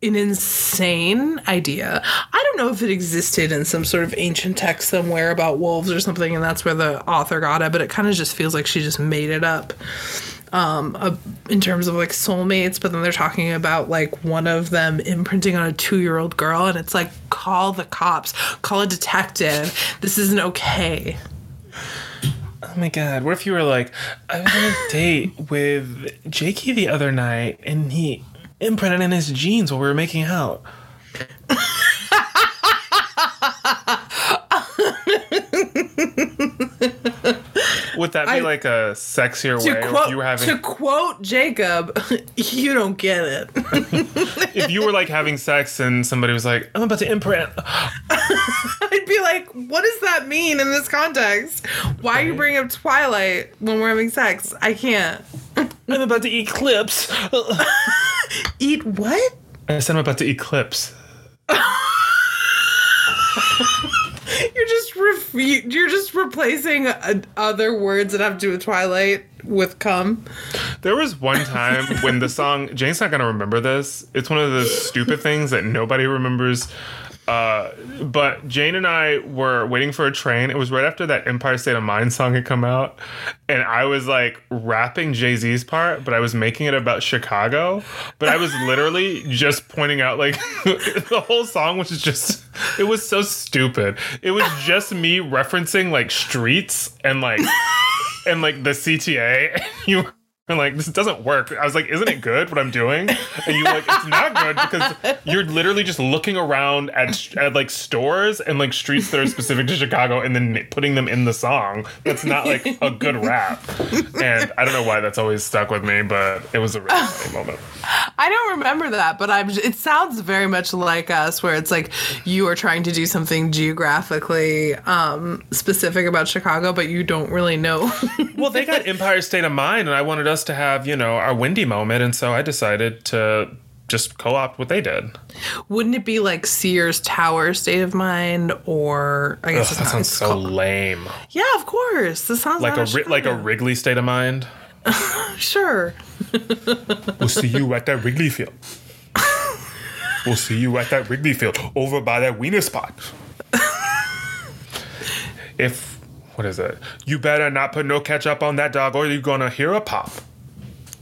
an insane idea. I don't know if it existed in some sort of ancient text somewhere about wolves or something, and that's where the author got it. But it kind of just feels like she just made it up um, uh, in terms of like soulmates. But then they're talking about like one of them imprinting on a two-year-old girl, and it's like call the cops, call a detective. This isn't okay. Oh my god, what if you were like, I was on a date with Jakey the other night and he imprinted in his jeans while we were making out? Would that be I- like a sexier way? Quote, if you were having to quote Jacob, you don't get it. if you were like having sex and somebody was like, I'm about to imprint I'd be like, what does that mean in this context? Why are you bringing up Twilight when we're having sex? I can't. I'm about to eclipse. Eat what? I said I'm about to eclipse. You're just you're just replacing uh, other words that have to do with Twilight with "come." There was one time when the song Jane's not gonna remember this. It's one of those stupid things that nobody remembers. Uh, but Jane and I were waiting for a train. It was right after that Empire State of Mind song had come out, and I was like rapping Jay Z's part, but I was making it about Chicago. But I was literally just pointing out like the whole song which was just it was so stupid. It was just me referencing like streets and like and like the CTA. And you were like, this doesn't work. I was like, isn't it good what I'm doing? And you were like, it's not good because you're literally just looking around at, at like stores and like streets that are specific to Chicago and then putting them in the song. That's not like a good rap. And I don't know why that's always stuck with me, but it was a really funny moment. I don't remember that, but I'm. It sounds very much like us, where it's like you are trying to do something geographically um, specific about Chicago, but you don't really know. Well, they got Empire State of Mind, and I wanted us to have, you know, our windy moment, and so I decided to just co-opt what they did. Wouldn't it be like Sears Tower State of Mind, or I guess Ugh, it's that not, sounds so called- lame. Yeah, of course. This sounds Like a out like a Wrigley State of Mind. sure. We'll see you at that Wrigley Field. We'll see you at that Wrigley Field over by that wiener spot. If what is it? You better not put no ketchup on that dog, or you're gonna hear a pop.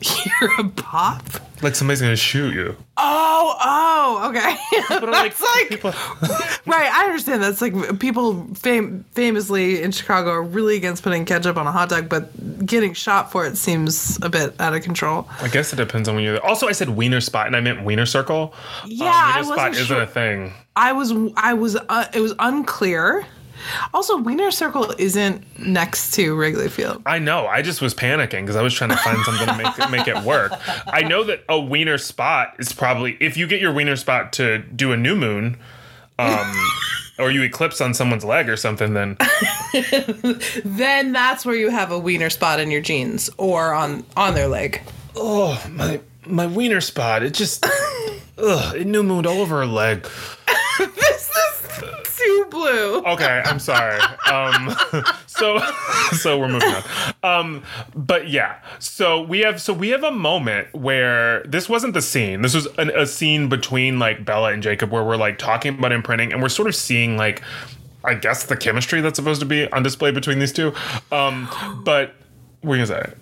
You're a pop. Like somebody's gonna shoot you. Oh, oh, okay. But I'm like, like people, right. I understand. That's like people fam- famously in Chicago are really against putting ketchup on a hot dog, but getting shot for it seems a bit out of control. I guess it depends on when you're. there. Also, I said wiener spot, and I meant wiener circle. Yeah, I wiener spot wasn't isn't sure. a thing. I was, I was, uh, it was unclear. Also, Wiener Circle isn't next to Wrigley Field. I know. I just was panicking because I was trying to find something to make it, make it work. I know that a wiener spot is probably if you get your wiener spot to do a new moon, um, or you eclipse on someone's leg or something. Then Then that's where you have a Wiener spot in your jeans or on on their leg. oh my my wiener spot. It just ugh, it new mooned all over her leg. Too blue. Okay, I'm sorry. Um, so so we're moving on. Um, but yeah, so we have so we have a moment where this wasn't the scene. This was an, a scene between like Bella and Jacob where we're like talking about imprinting and we're sort of seeing like I guess the chemistry that's supposed to be on display between these two. Um, but were gonna say?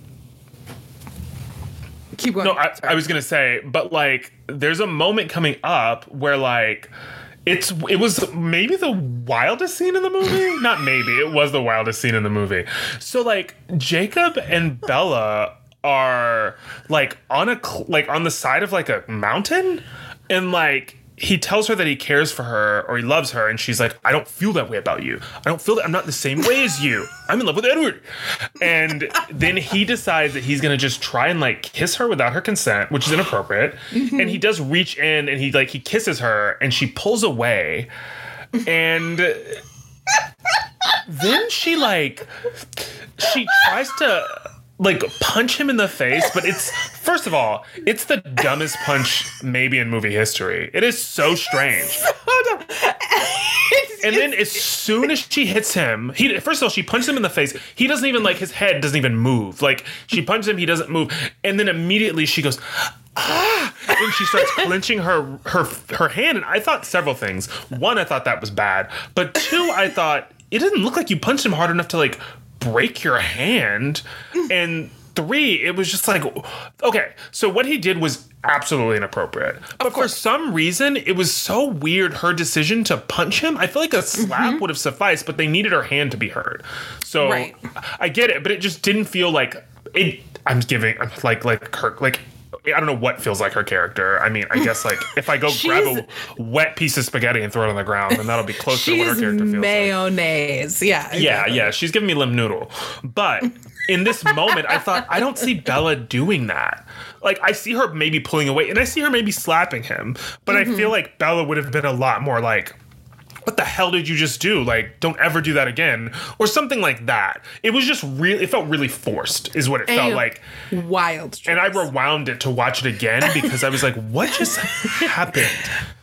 Keep going. No, I, I was gonna say, but like, there's a moment coming up where like. It's it was maybe the wildest scene in the movie. Not maybe it was the wildest scene in the movie. So like Jacob and Bella are like on a like on the side of like a mountain, and like he tells her that he cares for her or he loves her, and she's like, I don't feel that way about you. I don't feel that I'm not the same way as you. I'm in love with Edward. And then he decides that he's gonna just try and like kiss her without her consent, which is inappropriate. Mm-hmm. And he does reach in and he like he kisses her and she pulls away. And then she like she tries to like punch him in the face, but it's first of all, it's the dumbest punch maybe in movie history. It is so strange. And then as soon as she hits him, he first of all she punches him in the face. He doesn't even like his head doesn't even move. Like she punches him, he doesn't move, and then immediately she goes. Ah! And she starts clenching her her her hand, and I thought several things. One, I thought that was bad, but two, I thought it didn't look like you punched him hard enough to like break your hand, and three, it was just like, okay, so what he did was absolutely inappropriate. But for some reason, it was so weird her decision to punch him. I feel like a mm-hmm. slap would have sufficed, but they needed her hand to be heard. So Right. I get it, but it just didn't feel like it. I'm giving like like Kirk like. I don't know what feels like her character. I mean, I guess like if I go grab a wet piece of spaghetti and throw it on the ground, then that'll be closer to what her character feels like. mayonnaise. Yeah. Yeah, exactly. yeah, she's giving me limp noodle. But in this moment, I thought I don't see Bella doing that. Like I see her maybe pulling away, and I see her maybe slapping him. But I mm-hmm. feel like Bella would have been a lot more like. What the hell did you just do? Like, don't ever do that again, or something like that. It was just really, it felt really forced, is what it felt like. Wild. And I rewound it to watch it again because I was like, "What just happened?"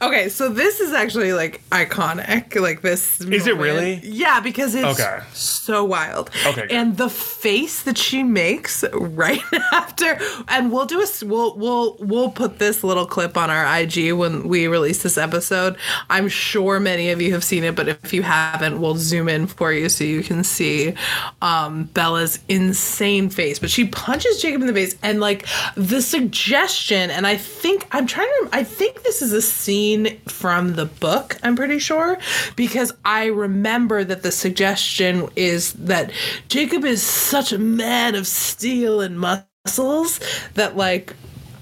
Okay, so this is actually like iconic. Like this. Is it really? Yeah, because it's Okay. so wild. Okay, good. And the face that she makes right after, and we'll do a we'll we'll we'll put this little clip on our IG when we release this episode. I'm sure many of you have seen it, but if you haven't, we'll zoom in for you so you can see um, Bella's insane face. But she punches Jacob in the face, and like the suggestion, and I think I'm trying to. I think this is a scene from the book. I'm pretty sure because I remember that the suggestion is that Jacob is such a man of steel and muscles that like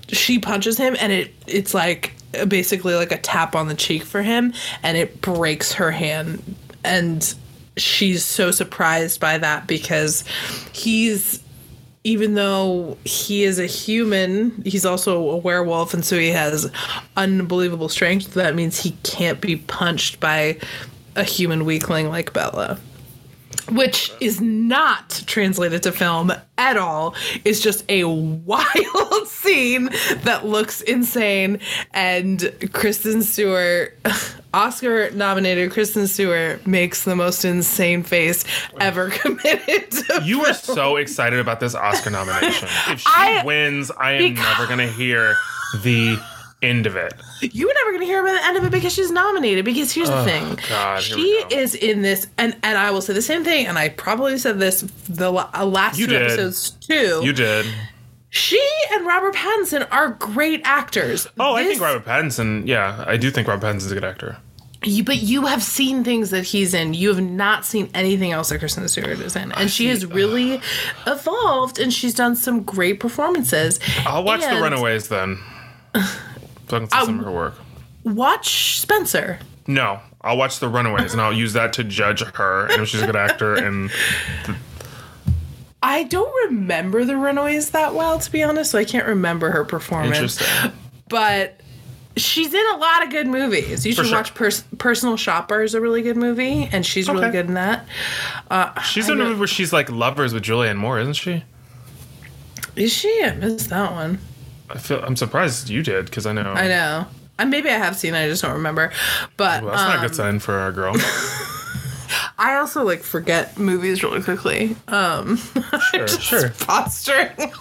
she punches him and it it's like basically like a tap on the cheek for him and it breaks her hand. And she's so surprised by that because he's even though he is a human he's also a werewolf and so he has unbelievable strength. That means he can't be punched by a human weakling like Bella which is not translated to film at all. It's just a wild scene that looks insane. And Kristen Stewart, Oscar nominated Kristen Stewart, makes the most insane face ever committed. You are so excited about this Oscar nomination. If she I- wins, I am because- never going to hear the end of it. you were never going to hear about the end of it because she's nominated. Because here's the thing, Oh, God, she is in this, and and I will say the same thing. And I probably said this the uh, last You two did. episodes too. You did. She and Robert Pattinson are great actors. Oh, I think Robert Pattinson. Yeah, I do think Robert Pattinson's a good actor. You, but you have seen things that he's in. You have not seen anything else that Kristen Stewart is in, and she has really evolved, and she's done some great performances. I'll watch The Runaways then. So I can see some um, of her work. Watch Spencer. No, I'll watch The Runaways and I'll use that to judge her and if she's a good actor. And I don't remember the Runaways that well, to be honest, so I can't remember her performance. interesting. But she's in a lot of good movies. You should sure. watch Pers- Personal Shopper is a really good movie, and she's really good in that. Uh, she's in a movie where she's like lovers with Julianne Moore, isn't she? Is she? I missed that one. I feel I'm surprised you did because I know. I know. And maybe I have seen it, I just don't remember. But Well, that's not a um, good sign for our girl. I also like forget movies really quickly. Um Sure, sure. posturing.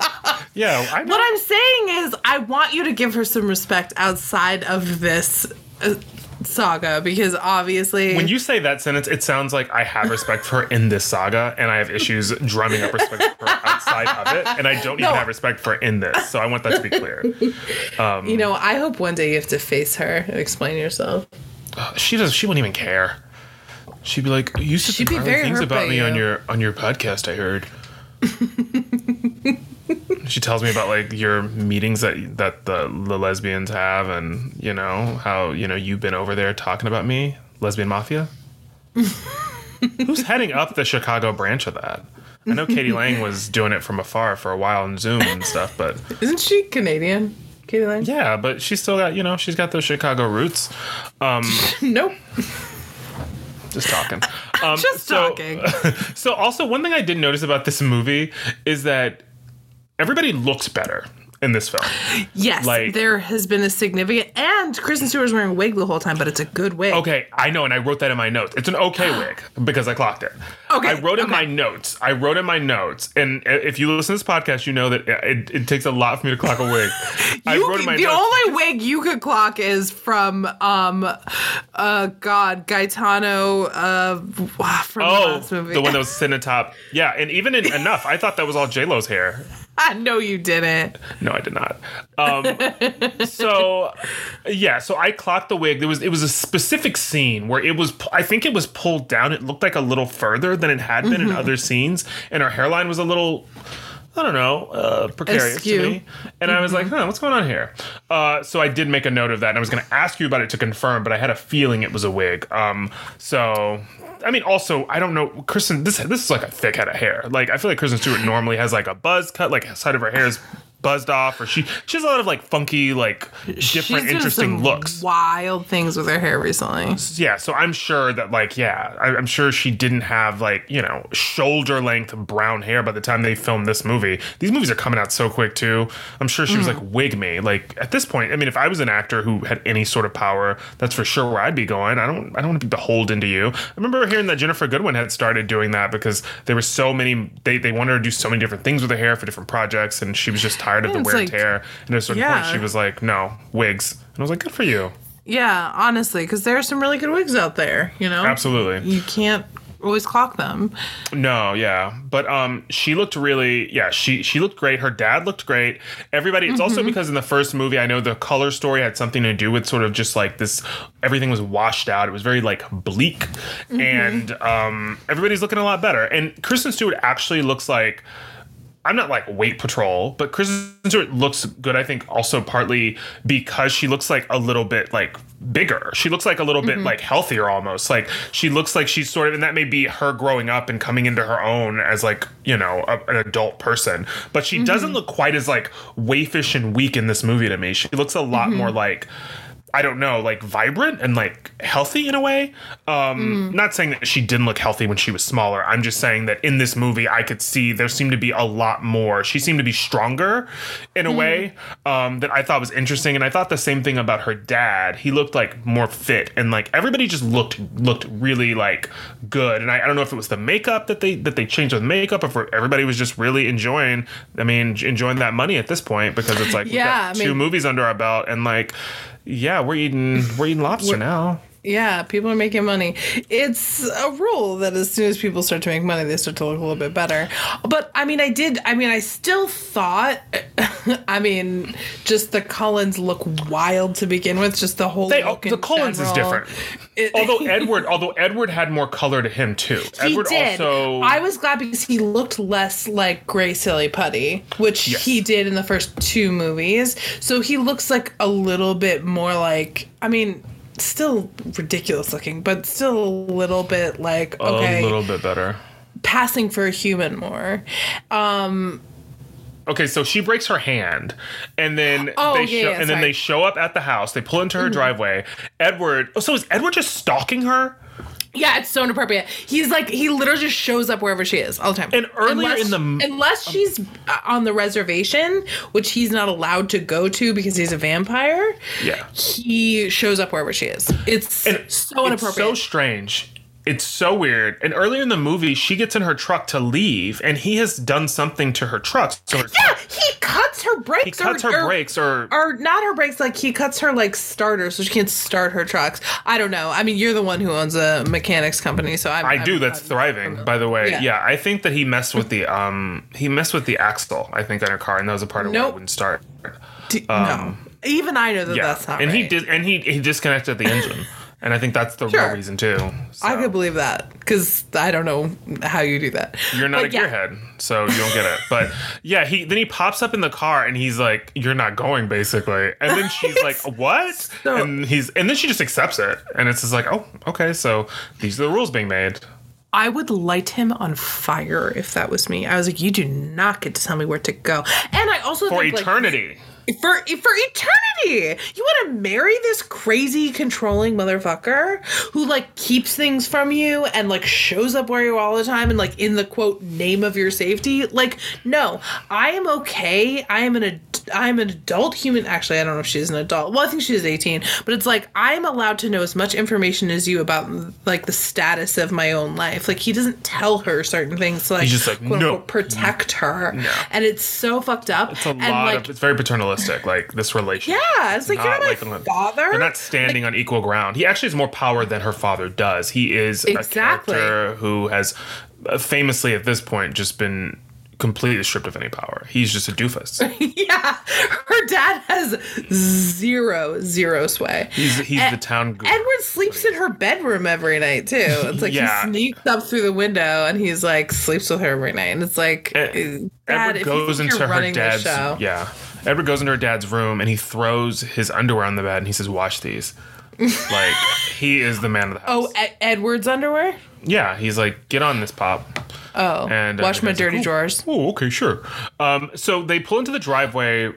Yeah, I know. what I'm saying is I want you to give her some respect outside of this uh, saga because obviously When you say that sentence, it sounds like I have respect for her in this saga, and I have issues drumming up respect for her outside of it, and I don't No. even have respect for her in this. So I want that to be clear. Um, you know, I hope one day you have to face her and explain yourself. She does. She wouldn't even care. She'd be like, "You said some things about me on your on your podcast. I heard." she tells me about like your meetings that that the, the lesbians have, and you know how you know you've been over there talking about me, lesbian mafia. Who's heading up the Chicago branch of that? I know K.D. Lang was doing it from afar for a while on Zoom and stuff, but Isn't she Canadian? K.D. Lang? yeah, but she's still got you know she's got those Chicago roots. Um, Nope. just talking. Um, Just so- talking. So also one thing I did notice about this movie is that everybody looks better in this film. Yes, Like- there has been a significant, and Kristen Stewart's wearing a wig the whole time, but it's a good wig. Okay, I know, and I wrote that in my notes. It's an okay wig because I clocked it. Okay, I wrote in okay. my notes. I wrote in my notes, and if you listen to this podcast, you know that it, it takes a lot for me to clock a wig. I wrote in my the notes. only wig you could clock is from um uh god Gaetano uh from the Oh, last movie. the one that was sitting atop. Yeah, and even in enough, I thought that was all J Lo's hair. I know you didn't. No, I did not. Um, so yeah, so I clocked the wig. There was it was a specific scene where it was. I think it was pulled down. It looked like a little further than it had been in other scenes, and her hairline was a little. I don't know, uh, precarious Askew. to me. And I was like, huh, what's going on here? Uh, so I did make a note of that, and I was going to ask you about it to confirm, but I had a feeling it was a wig. Um, so, I mean, also, I don't know, Kristen, this this is like a thick head of hair. Like, I feel like Kristen Stewart normally has like a buzz cut, like side of her hair is buzzed off, or she she has a lot of like funky, like different, interesting looks. Wild things with her hair recently. Yeah, so I'm sure that like yeah, I, I'm sure she didn't have like you know shoulder length brown hair by the time they filmed this movie. These movies are coming out so quick too. I'm sure she was like mm-hmm. wig me. Like at this point, I mean, if I was an actor who had any sort of power, that's for sure where I'd be going. I don't I don't want to be beholden to you. I remember hearing that Ginnifer Goodwin had started doing that because there were so many they they wanted her to do so many different things with her hair for different projects, and she was just tired of the it's wear and like- tear. And at a certain Yeah. point, she was like, no wigs, and I was like, good for you. Yeah, honestly, because there are some really good wigs out there. You know, Absolutely. You can't always clock them. No, yeah, but um, she looked really, yeah, she she looked great. Her dad looked great. Everybody. It's also because in the first movie, I know the color story had something to do with sort of just like this. Everything was washed out. It was very like bleak, and um, everybody's looking a lot better. And Kristen Stewart actually looks like. I'm not like weight patrol, but Kristen Stewart looks good. I think also partly because she looks like a little bit like bigger. She looks like a little bit mm-hmm. like healthier almost. Like she looks like she's sort of, and that may be her growing up and coming into her own as like you know a, an adult person. But she doesn't mm-hmm. look quite as like waifish and weak in this movie to me. She looks a lot mm-hmm. more like. I don't know, like vibrant and like healthy in a way. Um, Not saying that she didn't look healthy when she was smaller. I'm just saying that in this movie, I could see there seemed to be a lot more. She seemed to be stronger in a way um, that I thought was interesting. And I thought the same thing about her dad. He looked like more fit and like everybody just looked looked really like good. And I, I don't know if it was the makeup that they that they changed with makeup, or if everybody was just really enjoying. I mean, enjoying that money at this point because it's like Yeah, got I two movies under our belt and like yeah we're eating we're eating lobster now Yeah, people are making money. It's a rule that as soon as people start to make money, they start to look a little bit better. But I mean, I did. I mean, I still thought. I mean, just the Cullens look wild to begin with. Just the whole they the in Collins is different It- although edward although edward had more color to him too He edward did. also I was glad because he looked less like Gray Silly Putty, which Yes. he did in the first two movies. So he looks like a little bit more like. I mean, still ridiculous looking, but still a little bit like okay, a little bit better. passing for a human more. Um, okay so she breaks her hand and then Oh, they yeah, show yeah, and then they show up at the house. They pull into her driveway. Edward oh so is edward just stalking her Yeah, it's so inappropriate. He's like he literally just shows up wherever she is all the time. And earlier unless, in the unless she's uh, on the reservation, which he's not allowed to go to because he's a vampire. yeah He shows up wherever she is. It's And so It's inappropriate. so strange. It's so weird. And earlier in the movie, she gets in her truck to leave, and he has done something to her truck. So her yeah, he cuts her brakes. he cuts or, her or- brakes, or Or not her brakes, like he cuts her like starter so she can't start her trucks. I don't know. I mean, you're the one who owns a mechanics company, so I'm, I I'm- do. That's I'm- thriving, by the way. Yeah. Yeah. I think that he messed with the um he messed with the axle. I think on her car, and that was a part of why it wouldn't start. D- no, even I know that Yeah, that's not and right. he did, and he he disconnected the engine. and I think that's the Sure. real reason too. I could believe that because I don't know how you do that. You're not But a yeah. gearhead, so you don't get it. But yeah, he then he pops up in the car and he's like, "You're not going," basically. And then she's like, "What?" So- and he's and then she just accepts it, and it's just like, "Oh, okay, so these are the rules being made." I would light him on fire if that was me. I was like, you do not get to tell me where to go. And I also For think, like, eternity. For for eternity. You want to marry this crazy controlling motherfucker who like keeps things from you and like shows up where you are all the time and like in the quote name of your safety? Like no, I am okay. I am an ad- I am an adult human. Actually, I don't know if she's an adult. Well, I think she's 18, but it's like I'm allowed to know as much information as you about like the status of my own life. Like he doesn't tell her certain things to like, He's just like, quote, "No." unquote, protect her. And it's so fucked up. It's a and lot like of. It's very paternalistic, like this relationship. yeah, it's like you're not my like father. They're not standing on equal ground. He actually has more power than her father does. He is Exactly. a character who has uh, famously at this point just been completely stripped of any power. He's just a doofus. yeah, her dad has zero zero sway. He's he's the town. guru. Edward sleeps in her bedroom every night too. It's like Yeah. he sneaks up through the window and he's like sleeps with her every night. And it's like, uh, Dad, Edward goes into her dad's yeah. Edward goes into her dad's room and he throws his underwear on the bed and he says, "Wash these." like he is the man of the house. oh, Ed- Edward's underwear. yeah. He's like, "Get on this, pop." Oh, And uh, wash my like, dirty "Oh, drawers. Oh, okay, sure. Um, so they pull into the driveway.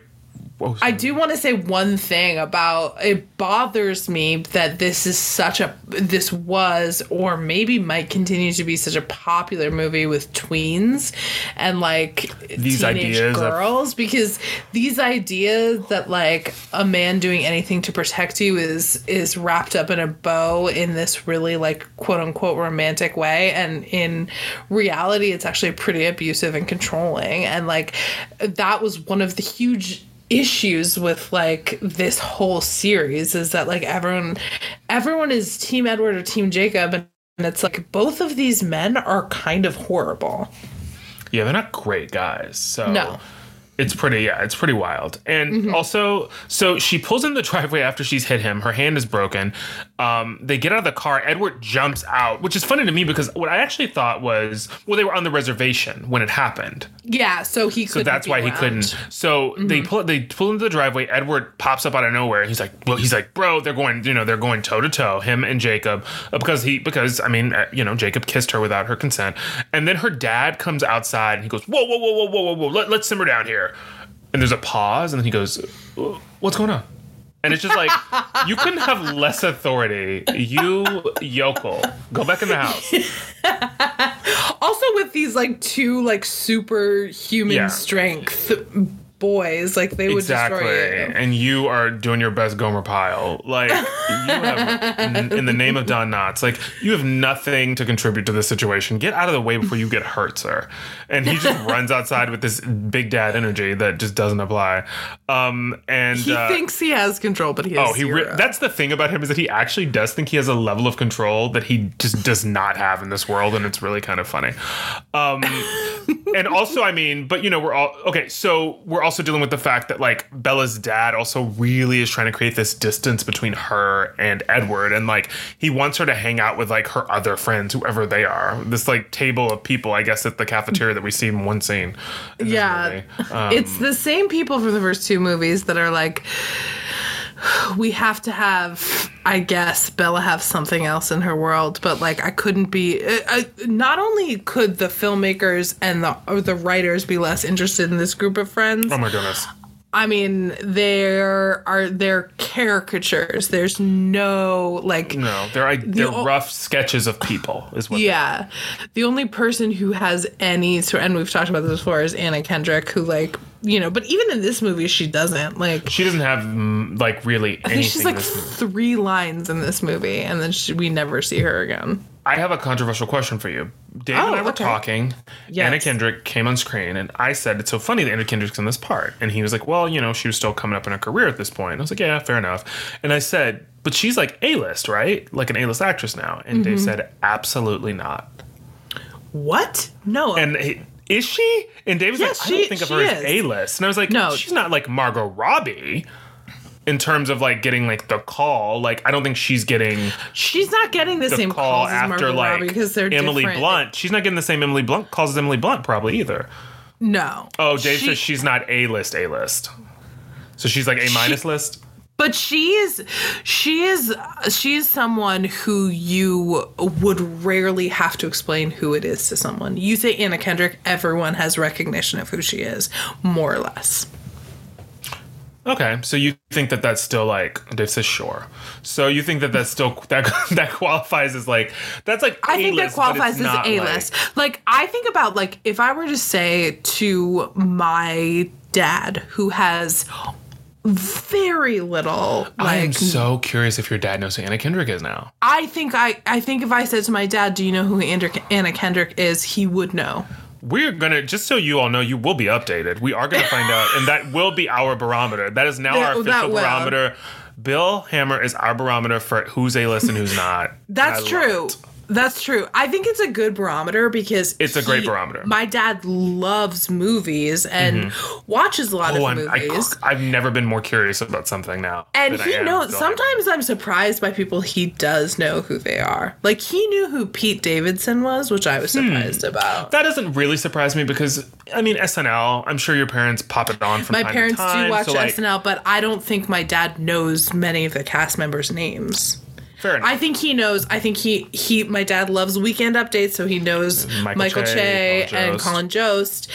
Oh, I do want to say one thing about it bothers me that this is such a this was or maybe might continue to be such a popular movie with tweens and like These teenage ideas of- girls because these ideas that like a man doing anything to protect you is is wrapped up in a bow in this really like quote unquote romantic way. And in reality it's actually pretty abusive and controlling. And like that was one of the huge issues with like this whole series is that like everyone everyone is team edward or team jacob and it's like both of these men are kind of horrible yeah, they're not great guys. So No. It's pretty, yeah, it's pretty wild. And Mm-hmm. also, so she pulls in the driveway after she's hit him. Her hand is broken. Um, they get out of the car. Edward jumps out, which is funny to me because what I actually thought was, well, they were on the reservation when it happened. yeah so he So that's why he couldn't. So Mm-hmm. they pull they pull into the driveway. Edward pops up out of nowhere. He's like, well, he's like, bro, they're going, you know, they're going toe to toe. Him and Jacob, uh, because he because I mean, uh, you know, Jacob kissed her without her consent, and then her dad comes outside and he goes, whoa, whoa, whoa, whoa, whoa, whoa, whoa, Let, let's simmer down here. And there's a pause, and then he goes, what's going on? And it's just like you couldn't have less authority. You yokel, go back in the house. also with these like two like superhuman Yeah. strength boys like they would exactly. destroy you And you are doing your best Gomer Pyle. Like, you have, in the name of Don Knotts, like, you have nothing to contribute to this situation. Get out of the way before you get hurt, sir. And he just runs outside with this big dad energy that just doesn't apply. Um, and he uh, thinks he has control but he has Oh, he re- that's the thing about him is that he actually does think he has a level of control that he just does not have in this world, and it's really kind of funny. Um, and also, I mean, but you know, we're all okay. So we're also dealing with the fact that like Bella's dad also really is trying to create this distance between her and Edward, and like he wants her to hang out with like her other friends, whoever they are. This like table of people, I guess, at the cafeteria that we see in one scene. in yeah. Um, it's the same people from the first two movies that are like we have to have i guess bella have something else in her world but like i couldn't be uh, uh, not only could the filmmakers and the or the writers be less interested in this group of friends oh my goodness. I mean, there are they're caricatures. There's no like No, they're they're o- rough sketches of people, is what. yeah. The only person who has any and we've talked about this before is Anna Kendrick, who like you know, but even in this movie she doesn't like. She doesn't have mm, like really I think she's like three lines in this movie, and then she, we never see her again. I have a controversial question for you. Dave and Oh, I were okay. talking. Yes. Anna Kendrick came on screen, and I said, "It's so funny that Anna Kendrick's in this part." And he was like, "Well, you know, she was still coming up in her career at this point." And I was like, "Yeah, fair enough." And I said, "But she's like A-list, right? Like an A-list actress now." And Mm-hmm. Dave said, "Absolutely not." What? No. And he, is she? And Dave was Yes, like, "I don't think of her as. A-list." And I was like, No. she's not like Margot Robbie." in terms of like getting like the call. Like I don't think she's getting She's not getting the, the same call after Margot like Robbie because they're Emily different. Blunt. She's not getting the same Emily Blunt calls as Emily Blunt probably either. No. Oh, Dave She- says she's not A list, A list. So she's like A minus list. But she is, she is, she is someone who you would rarely have to explain who it is to someone. You say Anna Kendrick, everyone has recognition of who she is, more or less. Okay, so you think that that's still like Dave says sure. So you think that that's still that that qualifies as like that's like I think that A-list, but it's qualifies as A like- list. Like, I think about like if I were to say to my dad who has very little I am so curious if your dad knows who Anna Kendrick is now. I think I I think if I said to my dad, "Do you know who Andrew, Anna Kendrick is?" he would know. We're gonna just so you all know, you will be updated. We are gonna find out, and that will be our barometer. That is now That- our official barometer. Bill Hammer is our barometer for who's a list and who's not. That's true. it. That's true. I think it's a good barometer because It's a great barometer. My dad loves movies and watches a lot Oh, of movies. I've never been more curious about something now. and I he knows. Sometimes I'm surprised by people he does know who they are. Like he knew who Pete Davidson was, which I was Hmm. surprised about. That doesn't really surprise me because I mean SNL. I'm sure your parents pop it on from My time parents to time. do watch so, like, SNL, but I don't think my dad knows many of the cast members' names. Fair enough. I think he knows. I think he he. My dad loves Weekend Updates, so he knows Michael Michael, Che, Che, and Colin Jost.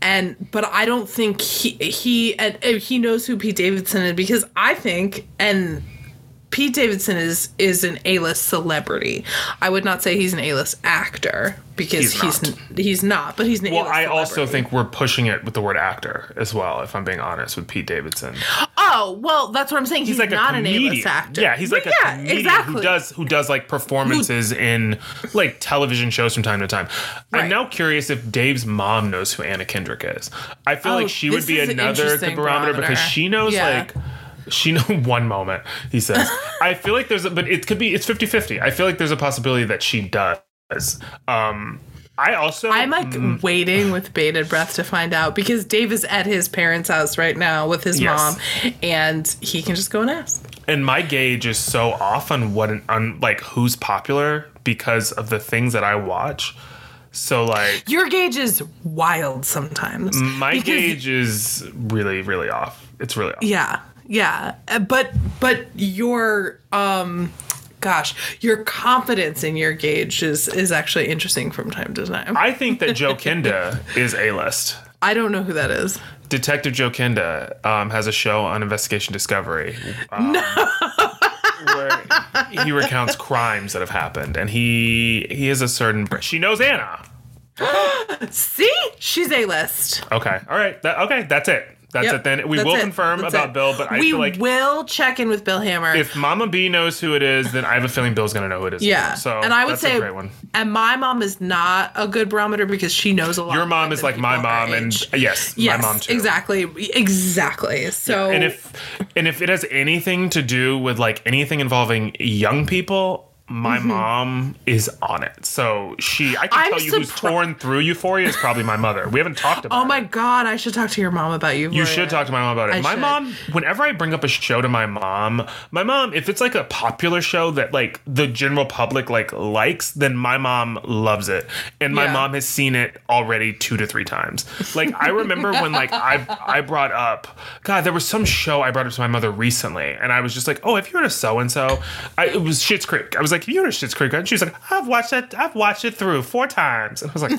And but I don't think he he and uh, he knows who Pete Davidson is because I think and Pete Davidson is is an A-list celebrity. I would not say he's an A-list actor because He's he's not. he's, he's not. But he's an well, A-list I also think we're pushing it with the word actor as well. If I'm being honest with Pete Davidson, Oh well, that's what I'm saying. He's, he's like not a an. A-list actor. Yeah, he's like But a yeah, comedian exactly. who does who does like performances in like television shows from time to time. I'm now curious if Dave's mom knows who Anna Kendrick is. I feel Oh, like she would be another good interesting barometer because she knows Yeah. like she know one moment he says i feel like there's a but it could be it's 50-50 i feel like there's a possibility that she does um i also I'm like Mm. waiting with bated breath to find out because Dave is at his parents' house right now with his Yes. mom, and he can just go and ask. and my gauge is so off on what an on like who's popular because of the things that I watch. So like Your gauge is wild sometimes. my gauge is really really off. It's really off. Yeah, yeah, Uh, but but your um, gosh, your confidence in your gauge is is actually interesting from time to time. I, think that Joe Kenda is a list. I don't know who that is. Detective Joe Kenda um, has a show on Investigation Discovery. Um, Where he recounts crimes that have happened, and he he is a certain. She knows Anna. See, she's a list. Okay, all right. That, okay, that's it. That's Yep, it. Then we that's will it, confirm that's about it. Bill, but I we feel like we will check in with Bill Hammer. if Mama B knows who it is, then I have a feeling Bill's gonna know who it is. Yeah. So and I would say, great one. and my mom is not a good barometer because she knows a lot. Your mom is like my mom, and yes, yes, my mom too. exactly, exactly. So, And if and if it has anything to do with like anything involving young people, my mom is on it. So she, I can Mm-hmm. I'm tell you who's torn through Euphoria is probably my mother. We haven't talked about. oh it. my god, I should talk to your mom about you. You should talk to my mom about it. I my should. mom, whenever I bring up a show to my mom, my mom, if it's like a popular show that like the general public like likes, then my mom loves it. And my Yeah. mom has seen it already two to three times. Like I remember when like I I brought up God, there was some show I brought up to my mother recently, and I was just like, Oh, have you heard of so and so? I It was Schitt's Creek. I was like, Have you of Schitt's Creek? And she's like, I've watched it, I've watched it through four times. And I was like,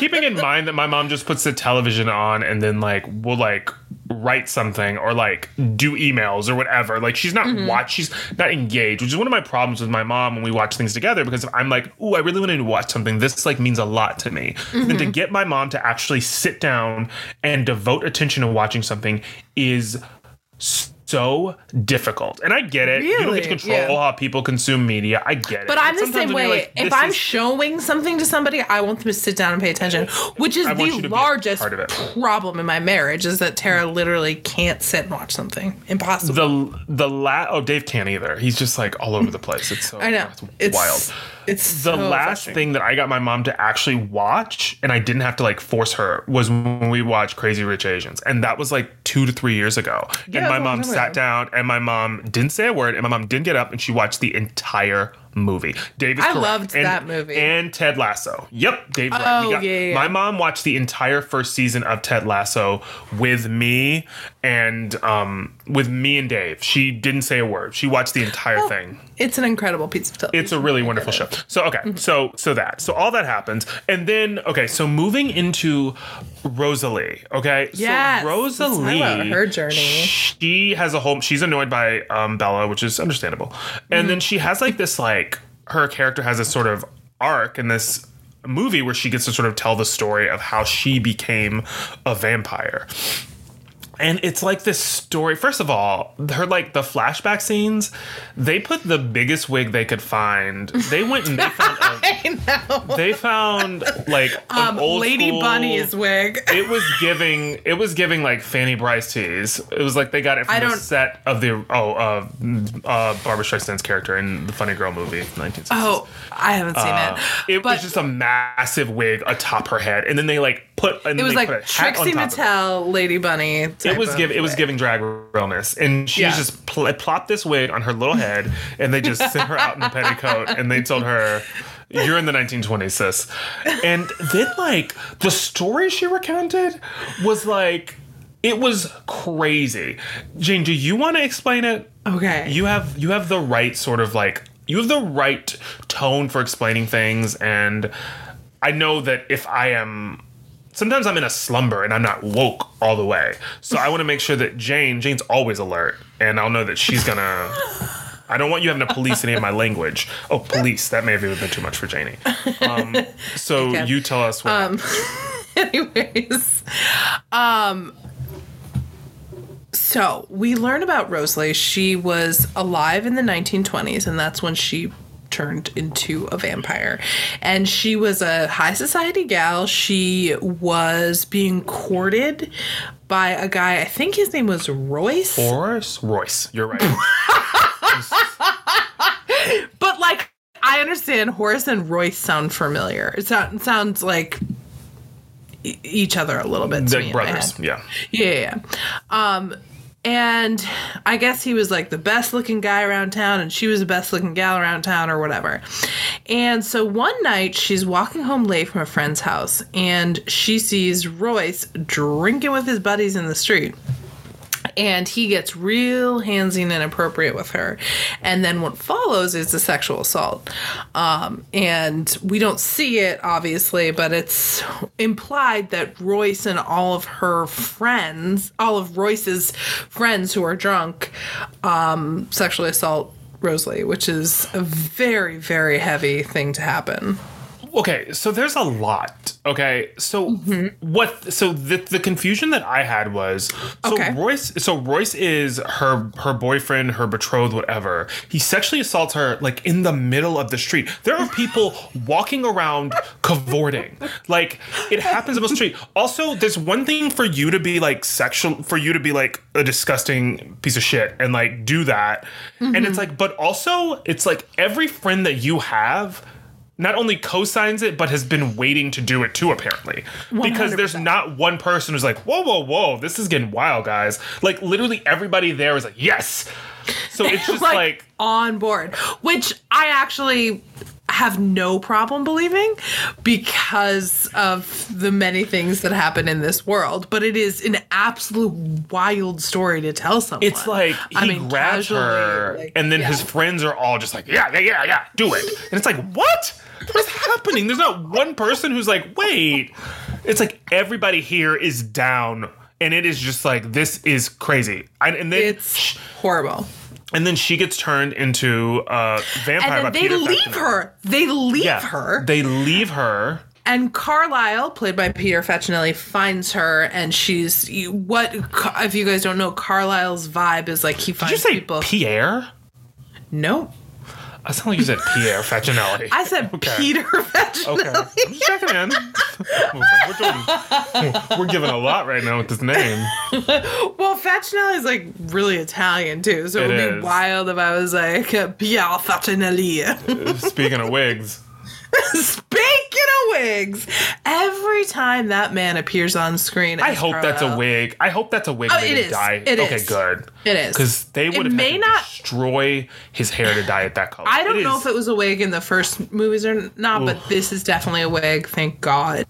keeping in mind that my mom just puts the television on and then like will like write something or like do emails or whatever like she's not mm-hmm. watch she's not engaged which is one of my problems with my mom when we watch things together because if i'm like oh i really want to watch something. This like means a lot to me. Then to mm-hmm. get my mom to actually sit down and devote attention to watching something is so difficult and i get it Really? you don't get to control Yeah. how people consume media i get it But I'm the same way. like, if I'm is- showing something to somebody, I want them to sit down and pay attention, which is I want you to the largest part of it. problem in my marriage is that Tara literally can't sit and watch something. Impossible. the the la oh Dave can't either. He's just like all over the place. It's so I know. it's, It's wild. It's the so last thing that I got my mom to actually watch, and I didn't have to like force her, was when we watched Crazy Rich Asians, and that was like two to three years ago. Yeah, and my that's a long mom sat down, and my mom didn't say a word, and my mom didn't get up, and she watched the entire movie. Dave is I correct. loved And- that movie. and Ted Lasso. Yep, Dave. Oh, We got- yeah, yeah, My mom watched the entire first season of Ted Lasso with me and um with me and Dave. She didn't say a word. She watched the entire thing. It's an incredible piece of television. It's a really wonderful show. So okay, Mm-hmm. so so that so all that happens, and then okay, so moving into Rosalie. Okay, Yes, so Rosalie, her journey. She has a whole. She's annoyed by um, Bella, which is understandable, and Mm-hmm. then she has like this like her character has this sort of arc in this movie where she gets to sort of tell the story of how she became a vampire. And it's like this story. First of all, her like the flashback scenes, they put the biggest wig they could find. They went and they found a, I know. they found like Um, old Lady school- Bunny's wig. It was giving. It was giving like Fanny Brice tees. It was like they got it from I the set of the oh uh, uh Barbra Streisand's character in the Funny Girl movie, 1960s. Oh, I haven't seen Uh, it. it but was just a massive wig atop her head, and then they like put. And it was like put a hat on Trixie top of it. Mattel, Lady Bunny. It was give, it was giving drag realness, and she Yeah. just pl- plopped this wig on her little head, and they just sent her out in a petticoat, and they told her, "You're in the 1920s, sis." And then like the story she recounted was like, it was crazy. Jane, do you want to explain it? Okay. You have you have the right sort of like you have the right tone for explaining things, and I know that if I am sometimes I'm in a slumber and I'm not woke all the way. So I want to make sure that Jane, Jane's always alert, and I'll know that she's gonna. I don't want you having to police any of my language. Oh, police! That may have even been too much for Janie. Um, so Okay. you tell us what. Anyways, um, so we learn about Rosalie. She was alive in the 1920s, and that's when she turned into a vampire. And she was a high society gal. She was being courted by a guy, I think his name was Royce. Horace Royce, you're right. But like, I understand Horace and Royce sound familiar. It sound, sounds like e- each other a little bit. To me the in my brothers, yeah. Yeah, yeah, yeah. Um, and I guess he was like the best looking guy around town, and she was the best looking gal around town, or whatever. And so one night she's walking home late from a friend's house, and she sees Royce drinking with his buddies in the street and he gets real handsy and inappropriate with her. And then what follows is the sexual assault. Um, and we don't see it, obviously, but it's implied that Royce and all of her friends, all of Royce's friends who are drunk, um, sexually assault Rosalie, which is a very, very heavy thing to happen. Okay, so there's a lot. Okay, so Mm-hmm. what? So the the confusion that I had was so Okay. Royce. So Royce is her her boyfriend, her betrothed, whatever. He sexually assaults her like in the middle of the street. There are people walking around cavorting. Like it happens on the street. Also, there's one thing for you to be like sexual, for you to be like a disgusting piece of shit and like do that, and Mm-hmm. it's like, but also it's like every friend that you have not only co-signs it but has been waiting to do it too apparently because there's not one person who's like whoa whoa whoa this is getting wild guys like literally everybody there is like yes so it's just like, on board, which I actually have no problem believing because of the many things that happen in this world. But it is an absolute wild story to tell someone. it's like he I mean, grabs casually, her like, and then yeah. his friends are all just like yeah yeah yeah yeah do it and it's like what what is happening there's not one person who's like wait it's like everybody here is down and it is just like this is crazy and, and then It's horrible. and then she gets turned into a vampire. And by then they Peter leave her. They leave Yeah, her. They leave her. And Carlisle, played by Peter Facinelli, finds her, and she's you- what? If you guys don't know, Carlisle's vibe is like he Did finds you say people. Pierre? no, I sound like you said Pierre Facinelli. I said Okay. Peter Facinelli. Okay, I'm checking in. we're, doing, we're giving a lot right now with this name. Well, Facinelli is like really Italian too, so it It would be wild if I was like Pierre Facinelli. Speaking of wigs, Speaking of wigs, every time that man appears on screen, I hope that's a wig. I hope that's a wig Oh, it dye. It okay, is. good. It is. because they would have may not- destroy his hair to dye it that color. I don't It know is- if it was a wig in the first movies or not, but this is definitely a wig. Thank God.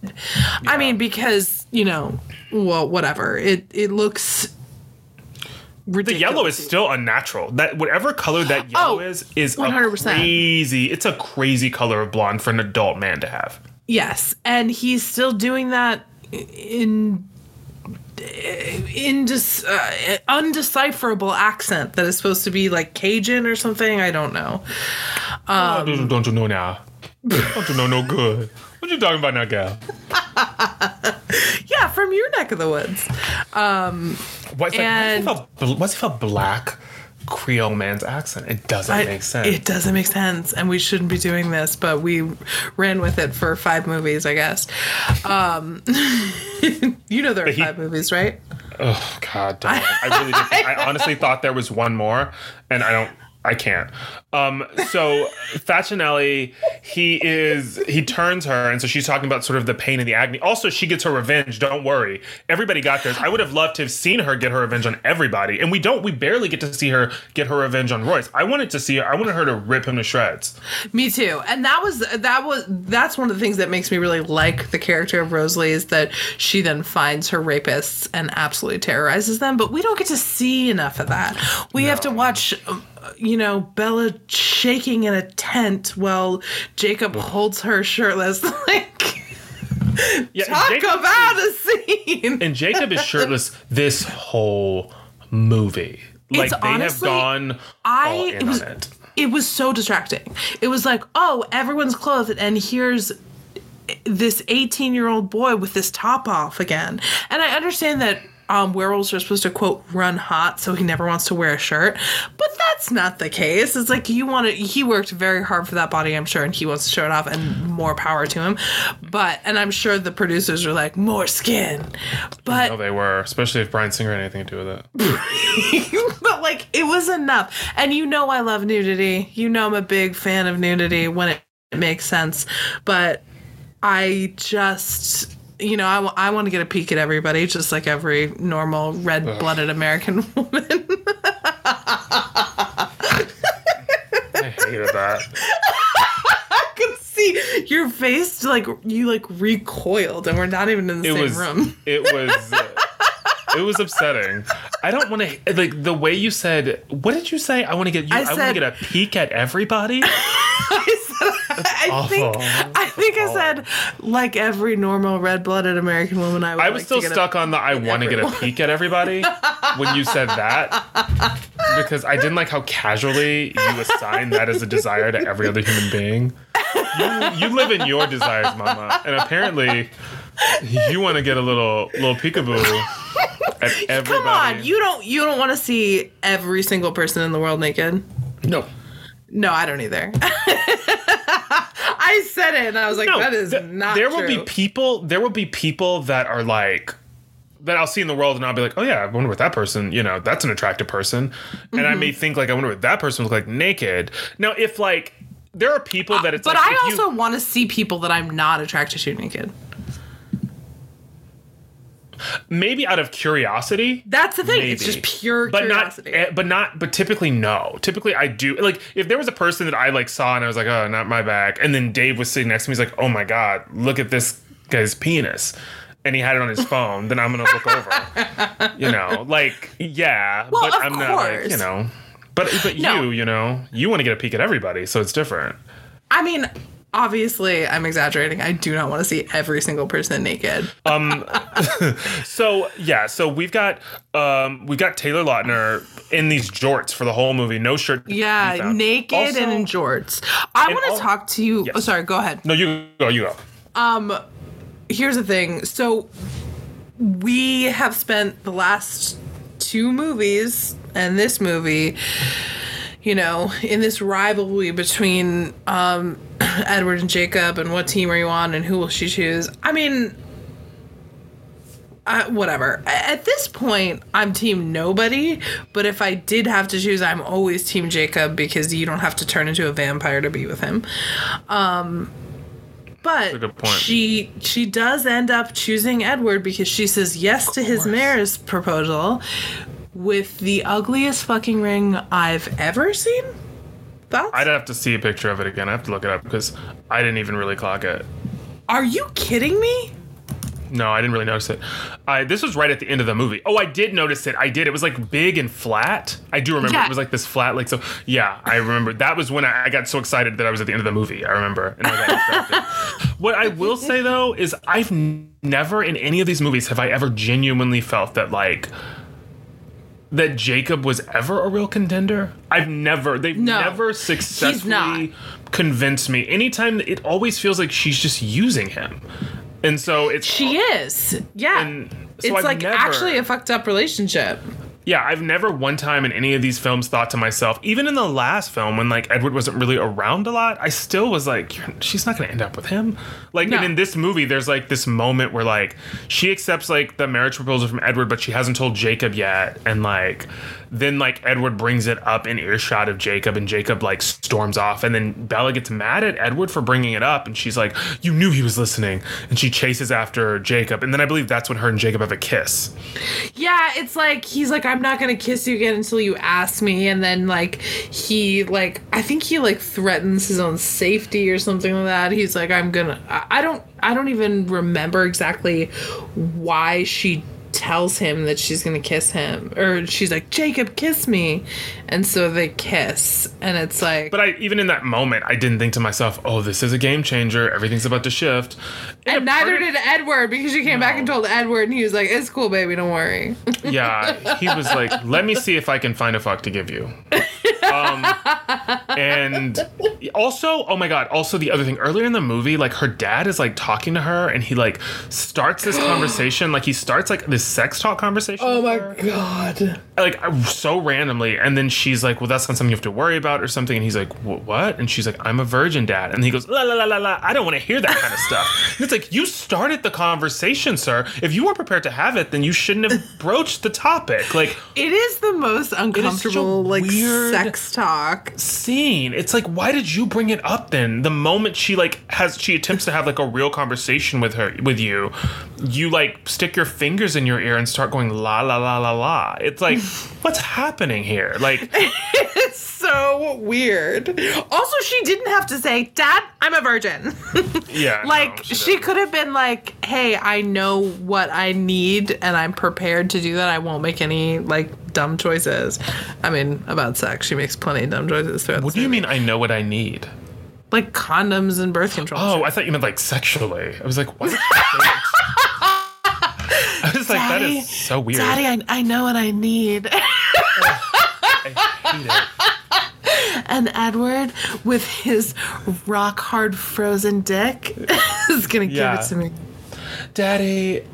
I mean, because you know, well, whatever. It it looks. The yellow is still unnatural. That whatever color that yellow Oh, is is 100%. a crazy. It's a crazy color of blonde for an adult man to have. Yes, and he's still doing that in indis, uh, undecipherable accent that is supposed to be like Cajun or something. I don't know. Oh, don't, don't you know now? don't you know no good? What you talking about now, gal? Yeah, from your neck of the woods. What's And- like, what's, if a, what's if a black Creole man's accent? It doesn't I- make sense. It doesn't make sense, and we shouldn't be doing this, but we ran with it for five movies, I guess. Um, you know there are he- five movies, right? Oh God, don't. I really. I honestly thought there was one more, and I don't. I can't. Um, so Facinelli, he is he turns her, and so she's talking about sort of the pain and the agony. Also, she gets her revenge. Don't worry, everybody got theirs. I would have loved to have seen her get her revenge on everybody, and we don't. We barely get to see her get her revenge on Royce. I wanted to see her. I wanted her to rip him to shreds. Me too. And that was that was that's one of the things that makes me really like the character of Rosalie is that she then finds her rapists and absolutely terrorizes them. But we don't get to see enough of that. We have to watch. um, You know, Bella shaking in a tent while Jacob holds her shirtless. Like, Yeah, talk Jacob about a scene. and Jacob is shirtless this whole movie. Like It's they honestly- have gone I it was it. it was so distracting. It was like, oh, everyone's clothed, and here's this 18 year old boy with this top off again. And I understand that um, werewolves are supposed to quote run hot, so he never wants to wear a shirt, but that's not the case. It's like you want to. He worked very hard for that body, I'm sure, and he wants to show it off, and more power to him. But and I'm sure the producers are like more skin, but Oh, they were, especially if Bryan Singer had anything to do with it. but like it was enough. And you know I love nudity. You know I'm a big fan of nudity when it, it makes sense. But I just you know, I, I want to get a peek at everybody, just like every normal red blooded American woman. I hated that. I could see your face, like, you like recoiled, and we're not even in the It same was. room. It was. it was upsetting. I don't want to like the way you said. What did you say? I want to get you. I I, want to get a peek at everybody. I said, I think. I think I said, like every normal red blooded American woman, I would I was like still get a stuck on the I want to get a peek at everybody when you said that because I didn't like how casually you assign that as a desire to every other human being. You, you live in your desires, mama, and apparently you want to get a little little peekaboo at everybody. Come on, you don't you don't want to see every single person in the world naked. no. No, I don't either. I said it, and I was like, No, that is th- not. There true. will be people. There will be people that are like that. I'll see in the world, and I'll be like, oh yeah, I wonder what that person. You know, that's an attractive person, and I Mm-hmm. may think like, I wonder what that person look like naked. Now, if like there are people that it's but like, I if you- also want to see people that I'm not attracted to naked. Maybe out of curiosity. That's the thing. It's just pure but curiosity. not, eh, but not, but typically no. Typically, I do like if there was a person that I like saw and I was like, oh, not my back, and then Dave was sitting next to me, he's like, oh my god, look at this guy's penis, and he had it on his phone. then I'm gonna look over, you know, like yeah, Well, but of I'm not like course. you know, but but No. you, you know, you want to get a peek at everybody, so it's different. I mean, obviously, I'm exaggerating. I do not want to see every single person naked. Um so yeah, so we've got um we've got Taylor Lautner in these jorts for the whole movie, no shirt. yeah, naked Also- and in jorts. I want to al- talk to you. Yes. Oh, sorry. Go ahead. No, you go, you go. here's the thing. So we have spent the last two movies and this movie you know, in this rivalry between um, Edward and Jacob, and what team are you on, and who will she choose? I mean, uh, whatever. At this point, I'm team nobody. But if I did have to choose, I'm always team Jacob because you don't have to turn into a vampire to be with him. Um, but a good point. she she does end up choosing Edward because she says yes to his marriage proposal with the ugliest fucking ring I've ever seen. Thoughts? I'd have to see a picture of it again. I have to look it up because I didn't even really clock it. Are you kidding me? No, I didn't really notice it. I this was right at the end of the movie. Oh, I did notice it. I did. It was like big and flat. I do remember. Yeah. It was like this flat, like so. Yeah, I remember. That was when I, I got so excited that I was at the end of the movie. I remember. And I what I will say though is I've n- never in any of these movies have I ever genuinely felt that like that Jacob was ever a real contender. I've never. They've No, never successfully convinced me. Anytime it always feels like she's just using him. And so it's She is. Yeah. And so it's I've like never- actually a fucked up relationship. Yeah, I've never one time in any of these films thought to myself, even in the last film when like Edward wasn't really around a lot, I still was like, she's not going to end up with him. Like, No. and in this movie, there's like this moment where like she accepts like the marriage proposal from Edward, but she hasn't told Jacob yet, and like then like Edward brings it up in earshot of Jacob, and Jacob like storms off, and then Bella gets mad at Edward for bringing it up, and she's like, "You knew he was listening," and she chases after Jacob, and then I believe that's when her and Jacob have a kiss. Yeah, it's like he's like, I'm not gonna kiss you again until you ask me, and then like he like I think he like threatens his own safety or something like that. He's like, I'm gonna. I, don't. I don't even remember exactly why she tells him that she's gonna kiss him, or she's like, Jacob, kiss me, and so they kiss, and it's like. But I even in that moment, I didn't think to myself, "Oh, this is a game changer. Everything's about to shift." and neither of- did Edward because she came back and told Edward, and he was like, "It's cool, baby, don't worry." Yeah, he was like, "Let me see if I can find a fuck to give you." Um, and also, oh my god! Also, the other thing earlier in the movie, like her dad is like talking to her, and he like starts this conversation, like he starts like this sex talk conversation. Oh my god. like so randomly and then she's like well that's not something you have to worry about or something. And he's like what? And she's like i'm a virgin dad. And he goes la la la la la. I don't want to hear that kind of stuff. And it's like you started the conversation sir. If you weren't prepared to have it then you shouldn't have broached the topic. Like It is the most uncomfortable, like weird- sex talk. scene. It's like why did you bring it up then? The moment she like has she attempts to have like a real conversation with her with you you like stick your fingers in your ear and start going la la la la la. It's like what's happening here? Like It's so weird. Also, she didn't have to say, "Dad, I'm a virgin." yeah like no, she, doesn't. could have been like, "Hey, I know what I need, and I'm prepared to do that. I won't make any like dumb choices." I mean, about sex, she makes plenty of dumb choices throughout. what do you mean i know what i need Like condoms and birth control. oh i thought you meant like sexually i was like what I was like, that is so weird. Daddy, I, I know what I need. And Edward, with his rock hard frozen dick, is gonna Yeah. give it to me. Daddy,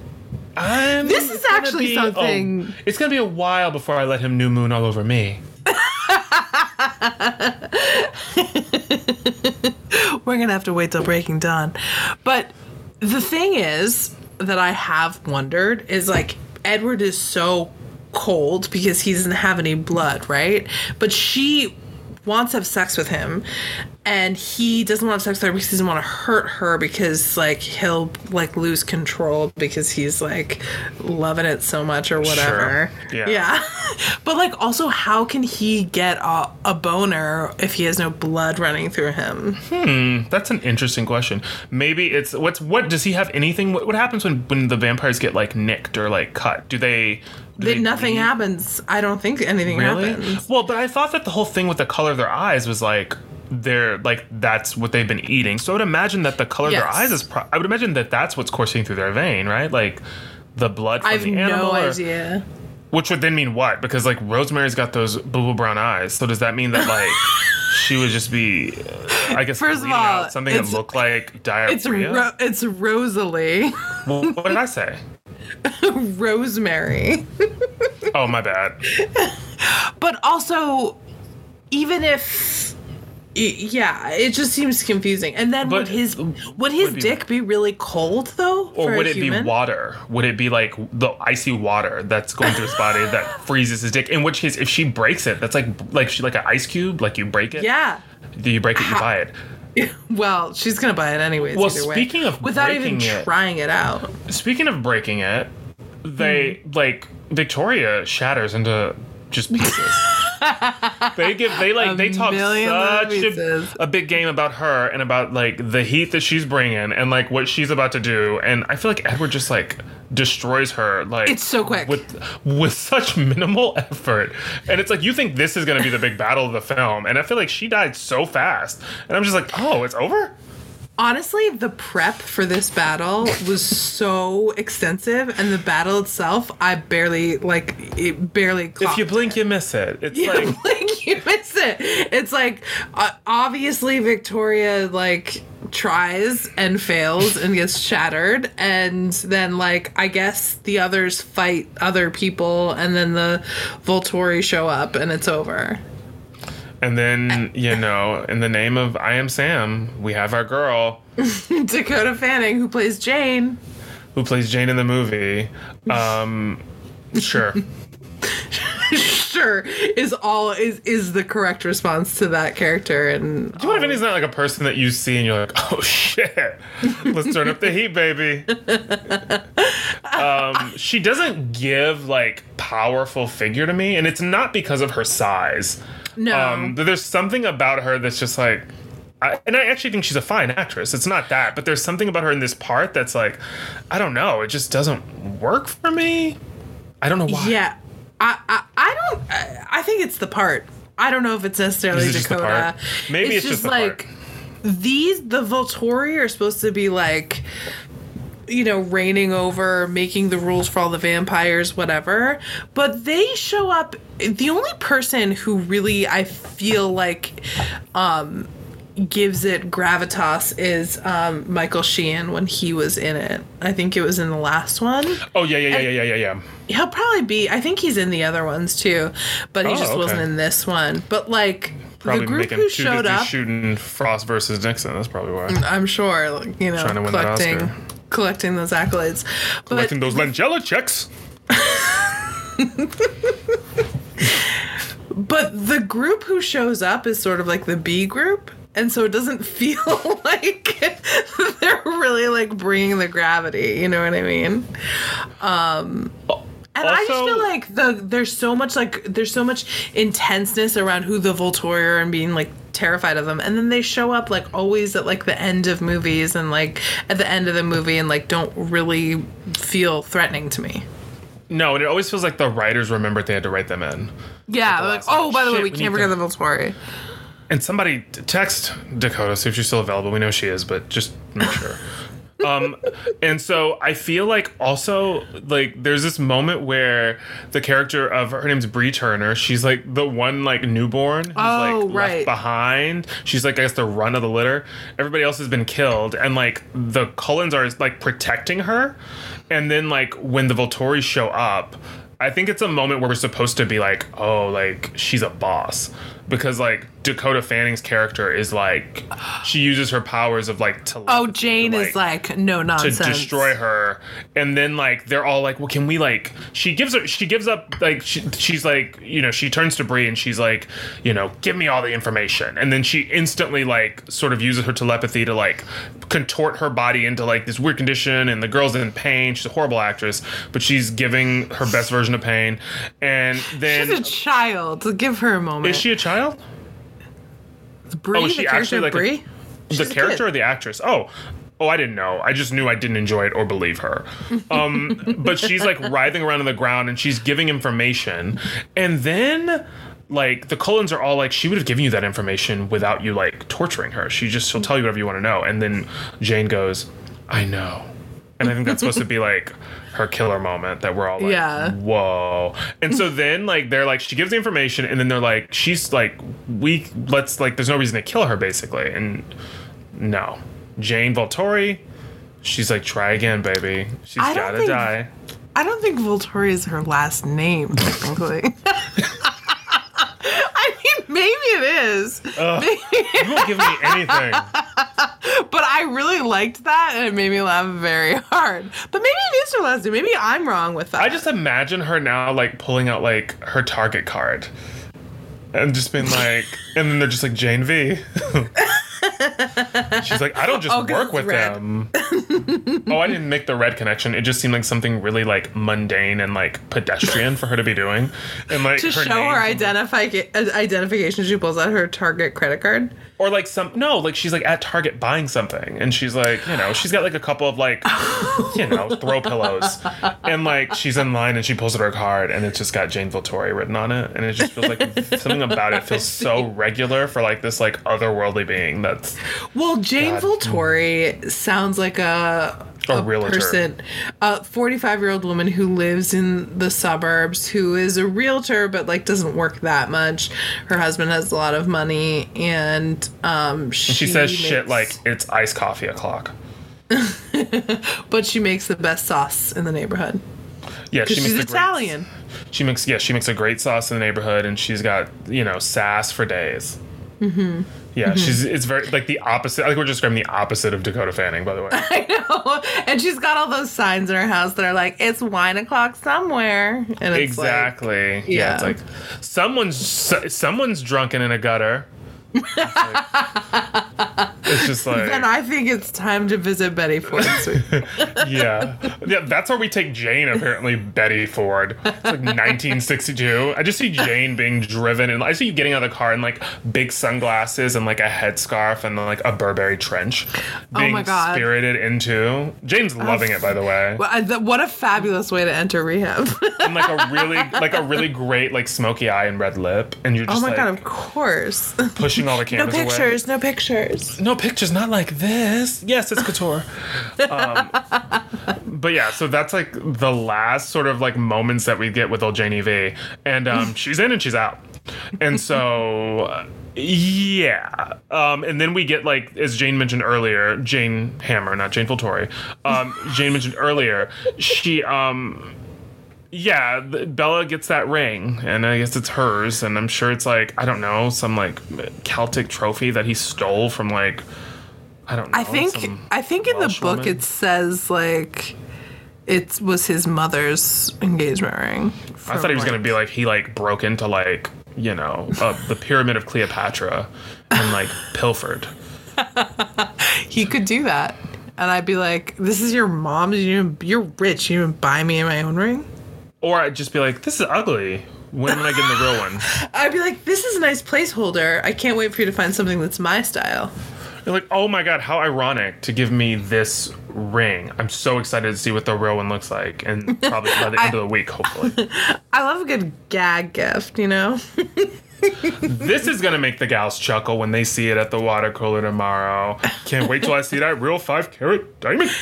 I'm. This is actually be- oh, something- oh, it's gonna be a while before I let him new moon all over me. We're gonna have to wait till Breaking Dawn. But the thing is that I have wondered is like Edward is so cold because he doesn't have any blood, right? But she wants to have sex with him and he doesn't want to have sex with her because he doesn't want to hurt her because like he'll like lose control because he's like loving it so much or whatever. Yeah. yeah. but like also how can he get a, a boner if he has no blood running through him? Hmm, that's an interesting question. Maybe it's what's what does he have anything? What, what happens when when the vampires get like nicked or like cut? Do they? They nothing happens. I don't think anything Really? happens. Well, but I thought that the whole thing with the color of their eyes was like they're like that's what they've been eating. So I would imagine that the color of their eyes is. Pro- I would imagine that that's what's coursing through their vein, right? Like the blood from I have the animal. no or- idea. Which would then mean what? Because like Rosemary's got those blue brown eyes. So does that mean that like she would just be, I guess, First of all, something that looked like diarrhea? It's Ro- it's Rosalie, Well, what did I say? Rosemary. Oh my bad. But also, even if yeah, it just seems confusing. And then But would his would his would be- dick be really cold though? Or would it human? be water? Would it be like the icy water that's going through his body that freezes his dick? In which case, if she breaks it, that's like like she like an ice cube. Like you break it. Yeah. Do you break it? You How- buy it. Well, she's gonna buy it anyways. Well, either way, speaking of without even it- trying it out. Speaking of breaking it, they Hmm. like Victoria shatters into just pieces. they give they like A they talk such a, a big game about her and about like the heat that she's bringing and like what she's about to do. And I feel like Edward just like destroys her like It's so quick. with with such minimal effort. And it's like you think this is going to be the big battle of the film. And I feel like she died so fast. And I'm just like oh it's over Honestly, the prep for this battle was so extensive, and the battle itself, I barely like it. Barely. if you blink you miss it it's Yeah, like like you miss it. It's like uh, obviously Victoria like tries and fails and gets shattered, and then like I guess the others fight other people, and then the Volturi show up, and it's over. And then, you know, in the name of I Am Sam, we have our girl Dakota Fanning, who plays Jane, who plays Jane in the movie. Um, sure. sure is all is is the correct response to that character, and Do you know if he's not like a person that you see and you're like, oh shit, let's turn up the heat, baby? um, she doesn't give like powerful figure to me, and it's not because of her size. No. Um, but there's something about her that's just like, I, and I actually think she's a fine actress. It's not that, but there's something about her in this part that's like, I don't know, it just doesn't work for me. I don't know why. Yeah, I, I, I don't. I, think it's the part. I don't know if it's necessarily it Dakota. part? Maybe it's just the part. like these. The Volturi are supposed to be like, you know, reigning over, making the rules for all the vampires, whatever. But they show up. The only person who really I feel like, um, gives it gravitas is um, Michael Sheen when he was in it. I think it was in the last one. Oh yeah, yeah, yeah, yeah, yeah, yeah, yeah. He'll probably be. I think he's in the other ones too, but he Oh, just wasn't in this one. But like Probably the group making who showed up, shooting Frost versus Nixon. That's probably why. I'm sure, like, you know, Trying to win that collecting Oscar. Collecting those accolades. But Collecting those Langella checks. but the group who shows up is sort of like the B group. And so it doesn't feel like they're really like bringing the gravity, you know what I mean? Um, And I just feel like the there's so much like there's so much intenseness around who the Volturi are and being like terrified of them, and then they show up like always at like the end of movies and like at the end of the movie and like don't really feel threatening to me. No, and it always feels like the writers remembered they had to write them in. Yeah, like oh, by the way, we can't forget the Volturi. And somebody text Dakota, see if she's still available. We know she is, but just make sure. um, and so I feel like also like there's this moment where the character of her name's Bree Turner. She's like the one like newborn who's Oh, like right. left behind. She's like I guess the run of the litter. Everybody else has been killed, and like the Cullens are like protecting her. And then like when the Volturi show up, I think it's a moment where we're supposed to be like, oh, like she's a boss because like Dakota Fanning's character is like she uses her powers of like to Oh, Jane is like no nonsense. to destroy her. And then like they're all like well can we like she gives her she gives up like she, she's like you know she turns to Bree and she's like you know give me all the information. And then she instantly like sort of uses her telepathy to like contort her body into like this weird condition and the girl's in pain. She's a horrible actress but she's giving her best version of pain. And then She's a child. Give her a moment. is she a child Bree, oh, is the she character actually like Bree? She's the character kid. or the actress? Oh, oh, I didn't know. I just knew I didn't enjoy it or believe her. Um, but she's like writhing around on the ground and she's giving information, and then like the Cullens are all like, she would have given you that information without you like torturing her. She just she'll tell you whatever you want to know, and then Jane goes, "I know," and I think that's supposed to be like her killer moment that we're all like, Yeah. whoa. And so then like they're like she gives the information and then they're like she's like we let's like there's no reason to kill her basically and no. Jane Volturi, she's like try again baby. She's got to die. I don't think Volturi is her last name, technically. I mean, maybe it Ugh, you won't give me anything. But I really liked that, and it made me laugh very hard. But maybe it is her last name. Maybe I'm wrong with that. I just imagine her now like pulling out like her Target card. And just being like, and then they're just like Jane V. She's like, I don't just Oh, work with red. them. oh, I didn't make the red connection. It just seemed like something really like mundane and like pedestrian for her to be doing. And like to her show her identify uh, identification, she pulls out her Target credit card. Or like some no, like she's like at Target buying something, and she's like, you know, she's got like a couple of like, you know, throw pillows, and like she's in line and she pulls out her card, and it's just got Jane Volturi written on it, and it just feels like something about it feels so regular for like this like otherworldly being that's Well, Jane God. Volturi sounds like a A realtor. person, a 45 year old woman who lives in the suburbs, who is a realtor but like doesn't work that much. Her husband has a lot of money, and um, she, she says shit like it's iced coffee o'clock. but she makes the best sauce in the neighborhood Yeah, she makes she's the great- Italian. She makes yeah, she makes a great sauce in the neighborhood, and she's got you know sass for days. Mm-hmm. Yeah, mm-hmm. she's it's very like the opposite. I think we're just describing the opposite of Dakota Fanning, by the way. I know, and she's got all those signs in her house that are like, "It's wine o'clock somewhere," and it's like, exactly. yeah. yeah. it's like someone's someone's drunken in a gutter. It's, like- it's just like and I think it's time to visit Betty Ford. Yeah, yeah. That's where we take Jane. Apparently, Betty Ford. It's like 1962. I just see Jane being driven, and I see you getting out of the car in like big sunglasses and like a headscarf and like a Burberry trench, oh being Oh my God. spirited into. Jane's loving it, by the way, Well, I- th- what a fabulous way to enter rehab. and like a really like a really great like smoky eye and red lip, and you're just. oh just my like god, of course. pushing all the no cameras away. pictures, no pictures. no pictures not like this yes it's couture um, but yeah so that's like the last sort of like moments that we get with old janie v and um, she's in and she's out and so uh, yeah um, and then we get like as jane mentioned earlier jane hammer not jane Volturi. um, jane mentioned earlier she um yeah, Bella gets that ring, and I guess it's hers, and I'm sure it's like I don't know some like Celtic trophy that he stole from like I don't know. I think I think in the book woman. it says like it was his mother's engagement ring. I thought he was gonna be like he like broke into like you know uh, the pyramid of Cleopatra and like pilfered. He could do that, and I'd be like, "This is your mom's. You you're rich. You didn't buy me my own ring." Or I'd just be like, this is ugly. When am I getting the real one? I'd be like, "This is a nice placeholder. I can't wait for you to find something that's my style." You're like, oh my god, how ironic to give me this ring. I'm so excited to see what the real one looks like, and probably by the end of the week, hopefully. I love a good gag gift, you know. this is gonna make the gals chuckle when they see it at the water cooler tomorrow. Can't wait till I see that real five carat diamond.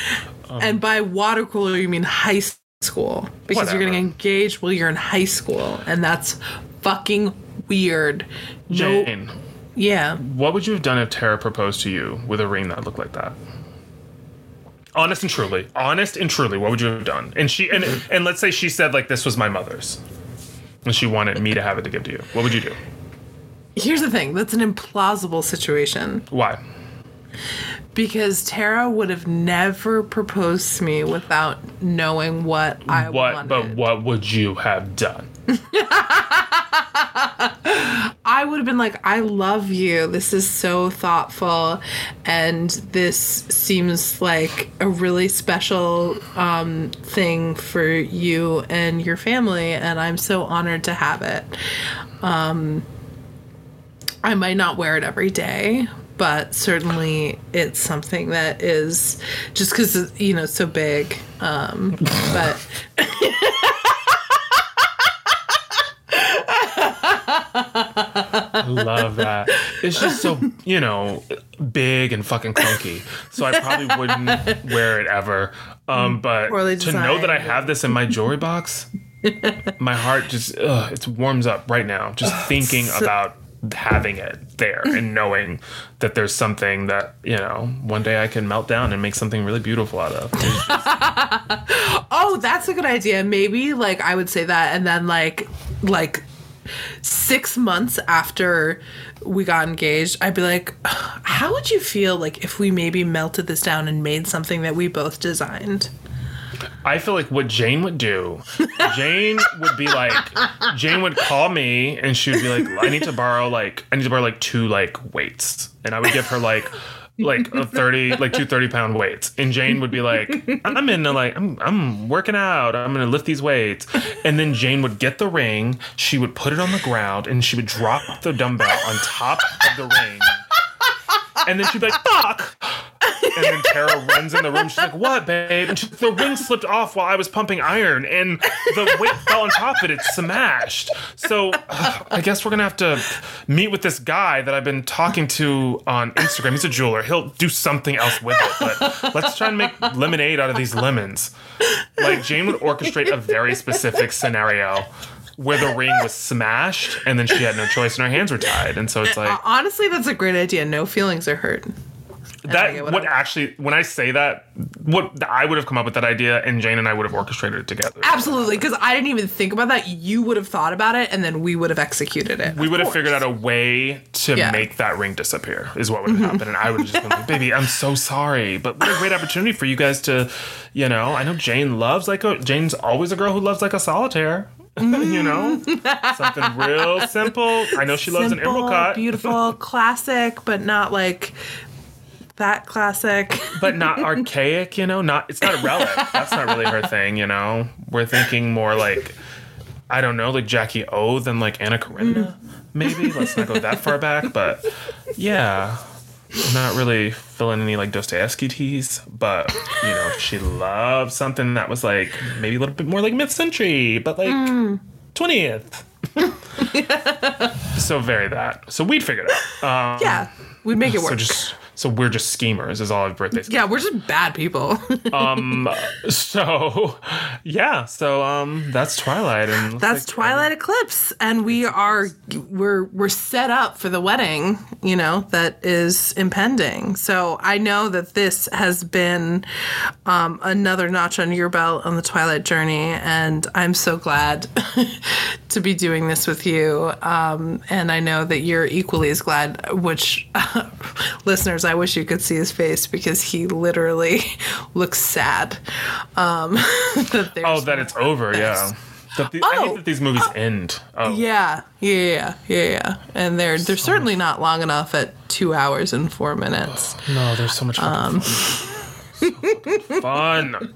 and by water cooler, you mean high school because you're getting engaged while you're in high school, and that's fucking weird. No, yeah. what would you have done if Tara proposed to you with a ring that looked like that? Honest and truly, honest and truly, what would you have done? And she and and let's say she said like this was my mother's, and she wanted me to have it to give to you. What would you do? Here's the thing: that's an implausible situation Why? Because Tara would have never proposed to me without knowing what I What? wanted. But what would you have done? I would have been like, I love you. This is so thoughtful. And this seems like a really special um, thing for you and your family. And I'm so honored to have it. Um, I might not wear it every day. But certainly, it's something that is just because you know so big. Um, but I love that. It's just so, you know, big and fucking clunky. So I probably wouldn't wear it ever. Um, but to know that I have this in my jewelry box, my heart just, ugh, it warms up right now. Just thinking about having it there and knowing that there's something that, you know, one day I can melt down and make something really beautiful out of. Just- Oh, that's a good idea. Maybe like I would say that, and then like like six months after we got engaged, I'd be like, how would you feel like if we maybe melted this down and made something that we both designed? I feel like what Jane would do, Jane would be like, Jane would call me and she would be like, I need to borrow like, I need to borrow like two like weights, and I would give her like. Like a thirty, like two 30 pound weights, and Jane would be like, "I'm in, like, I'm, I'm working out. I'm gonna lift these weights." And then Jane would get the ring, she would put it on the ground, and she would drop the dumbbell on top of the ring, and then she'd be like, "Fuck!" And then Tara runs in the room. She's like, "What, babe?" And she, the ring slipped off while I was pumping iron, and the weight fell on top of it. It smashed. So uh, I guess we're gonna have to meet with this guy that I've been talking to on Instagram. He's a jeweler. He'll do something else with it. But let's try and make lemonade out of these lemons. Like Jane would orchestrate a very specific scenario. Where the ring was smashed, and then she had no choice, and her hands were tied, and so it's like Honestly, that's a great idea. No feelings are hurt. That would what I'm- actually when I say that what I would have come up with that idea and Jane and I would have orchestrated it together. Absolutely, because I didn't even think about that. You would have thought about it, and then we would have executed it. We would have figured out a way to Yeah. Mm-hmm. make that ring disappear is what would have happened and I would have just been like baby I'm so sorry but what a great opportunity for you guys to you know I know Jane loves like a Jane's always a girl who loves like a solitaire you know something real simple I know she loves an emerald cut beautiful, classic, but not like that classic. but not archaic, you know. Not it's not a relic. That's not really her thing, you know. We're thinking more like I don't know, like Jackie O than like Anna Karenina, maybe. Let's not go that far back, but yeah, not really filling any like Dostoevsky teas, but you know, she loved something that was like maybe a little bit more like mid century, but like twentieth. so very that. So we'd figure it out. Um, Yeah, we'd make it work. so just so we're just schemers is all our birthdays. yeah, we're just bad people. Um. So, yeah. So, um, that's Twilight, and That's like- Twilight Eclipse, and we are we're we're set up for the wedding. You know that is impending. So I know that this has been um, another notch on your belt on the Twilight journey, and I'm so glad to be doing this with you. Um, and I know that you're equally as glad. Which listeners, I wish you could see his face because he literally looks sad. Um, that there's Oh, that it's over. Yeah. That the, I Oh, hate that these movies end. Oh, Yeah, yeah, yeah, yeah, yeah. And they're they're certainly not long enough at two hours and four minutes. no, there's so much fun. fun.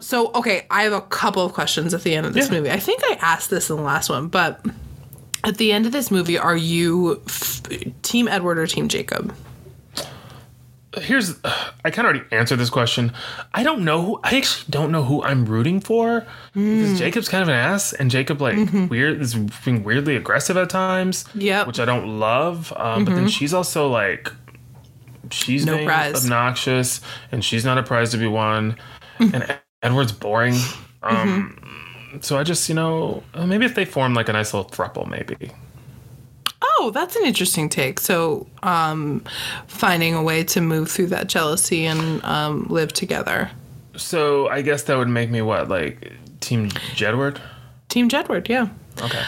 So, okay, I have a couple of questions at the end of this Yeah. movie. I think I asked this in the last one, but at the end of this movie, are you f- Team Edward or Team Jacob? Here's, I kind of already answered this question. I don't know. Who, I actually don't know who I'm rooting for Hmm. because Jacob's kind of an ass, and Jacob like weird is being weirdly aggressive at times. Mm-hmm. Mm-hmm. which I don't love. Um, But then she's also like, she's No prize. obnoxious, and she's not a prize to be won. Mm-hmm. and Edward's boring. Um, So I just, you know, uh, maybe if they form like a nice little thruple, maybe. Oh, that's an interesting take. So, um, finding a way to move through that jealousy and um, live together. So I guess that would make me what, like Team Jedward? Team Jedward, yeah. Okay.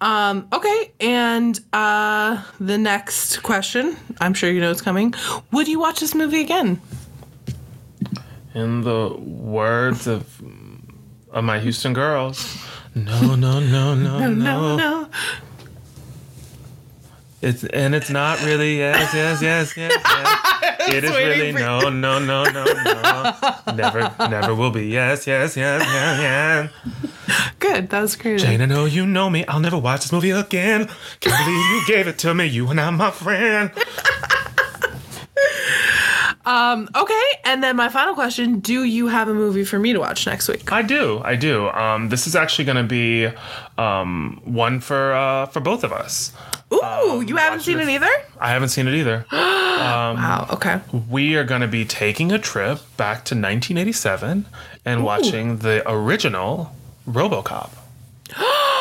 Um, okay, and uh, the next question, I'm sure you know it's coming. Would you watch this movie again? In the words of of my Houston girls, no, no, no, no, no. No, no. It's and it's not really yes, yes, yes, yes. yes. It is really no, no, no, no, no. Never, never will be yes, yes, yes, yes, yes. Good, that was great. Jane, I know you know me. I'll never watch this movie again. Can't believe you gave it to me. You and I'm my friend. Okay, and then my final question: Do you have a movie for me to watch next week? I do, I do. Um, this is actually going to be um, one for uh, for both of us. Ooh, you haven't seen this. it either? I haven't seen it either. Wow. Okay. we are going to be taking a trip back to 1987 and watching the original RoboCop.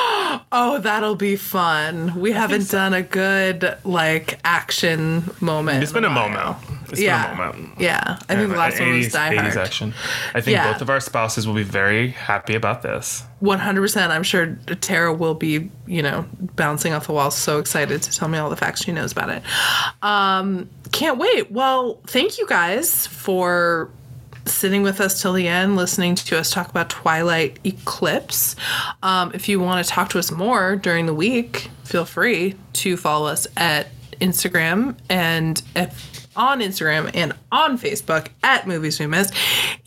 Oh, that'll be fun. We haven't done a good like action moment. It's been a moment. It's yeah, been a moment. yeah. I think the last one was Die 80s Hard. action. I think Yeah. both of our spouses will be very happy about this. One hundred percent. I'm sure Tara will be, you know, bouncing off the walls, so excited to tell me all the facts she knows about it. Um, can't wait. Well, thank you guys for sitting with us till the end, listening to us talk about Twilight Eclipse. Um, if you want to talk to us more during the week, feel free to follow us at Instagram and if, on Instagram and on Facebook at Movies We Missed,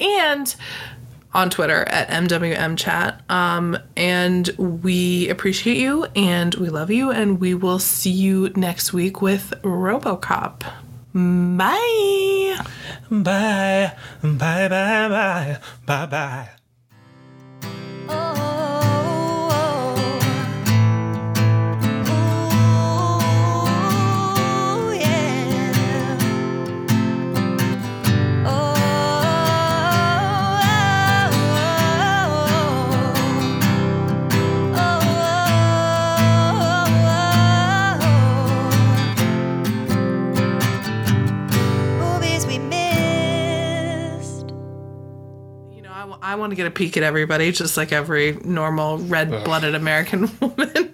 and on Twitter at MWM Chat. Um, and we appreciate you and we love you, and we will see you next week with Robocop. Bye. Bye. Bye, bye, bye. Bye, bye. Ooh, I want to get a peek at everybody, just like every normal red blooded American woman.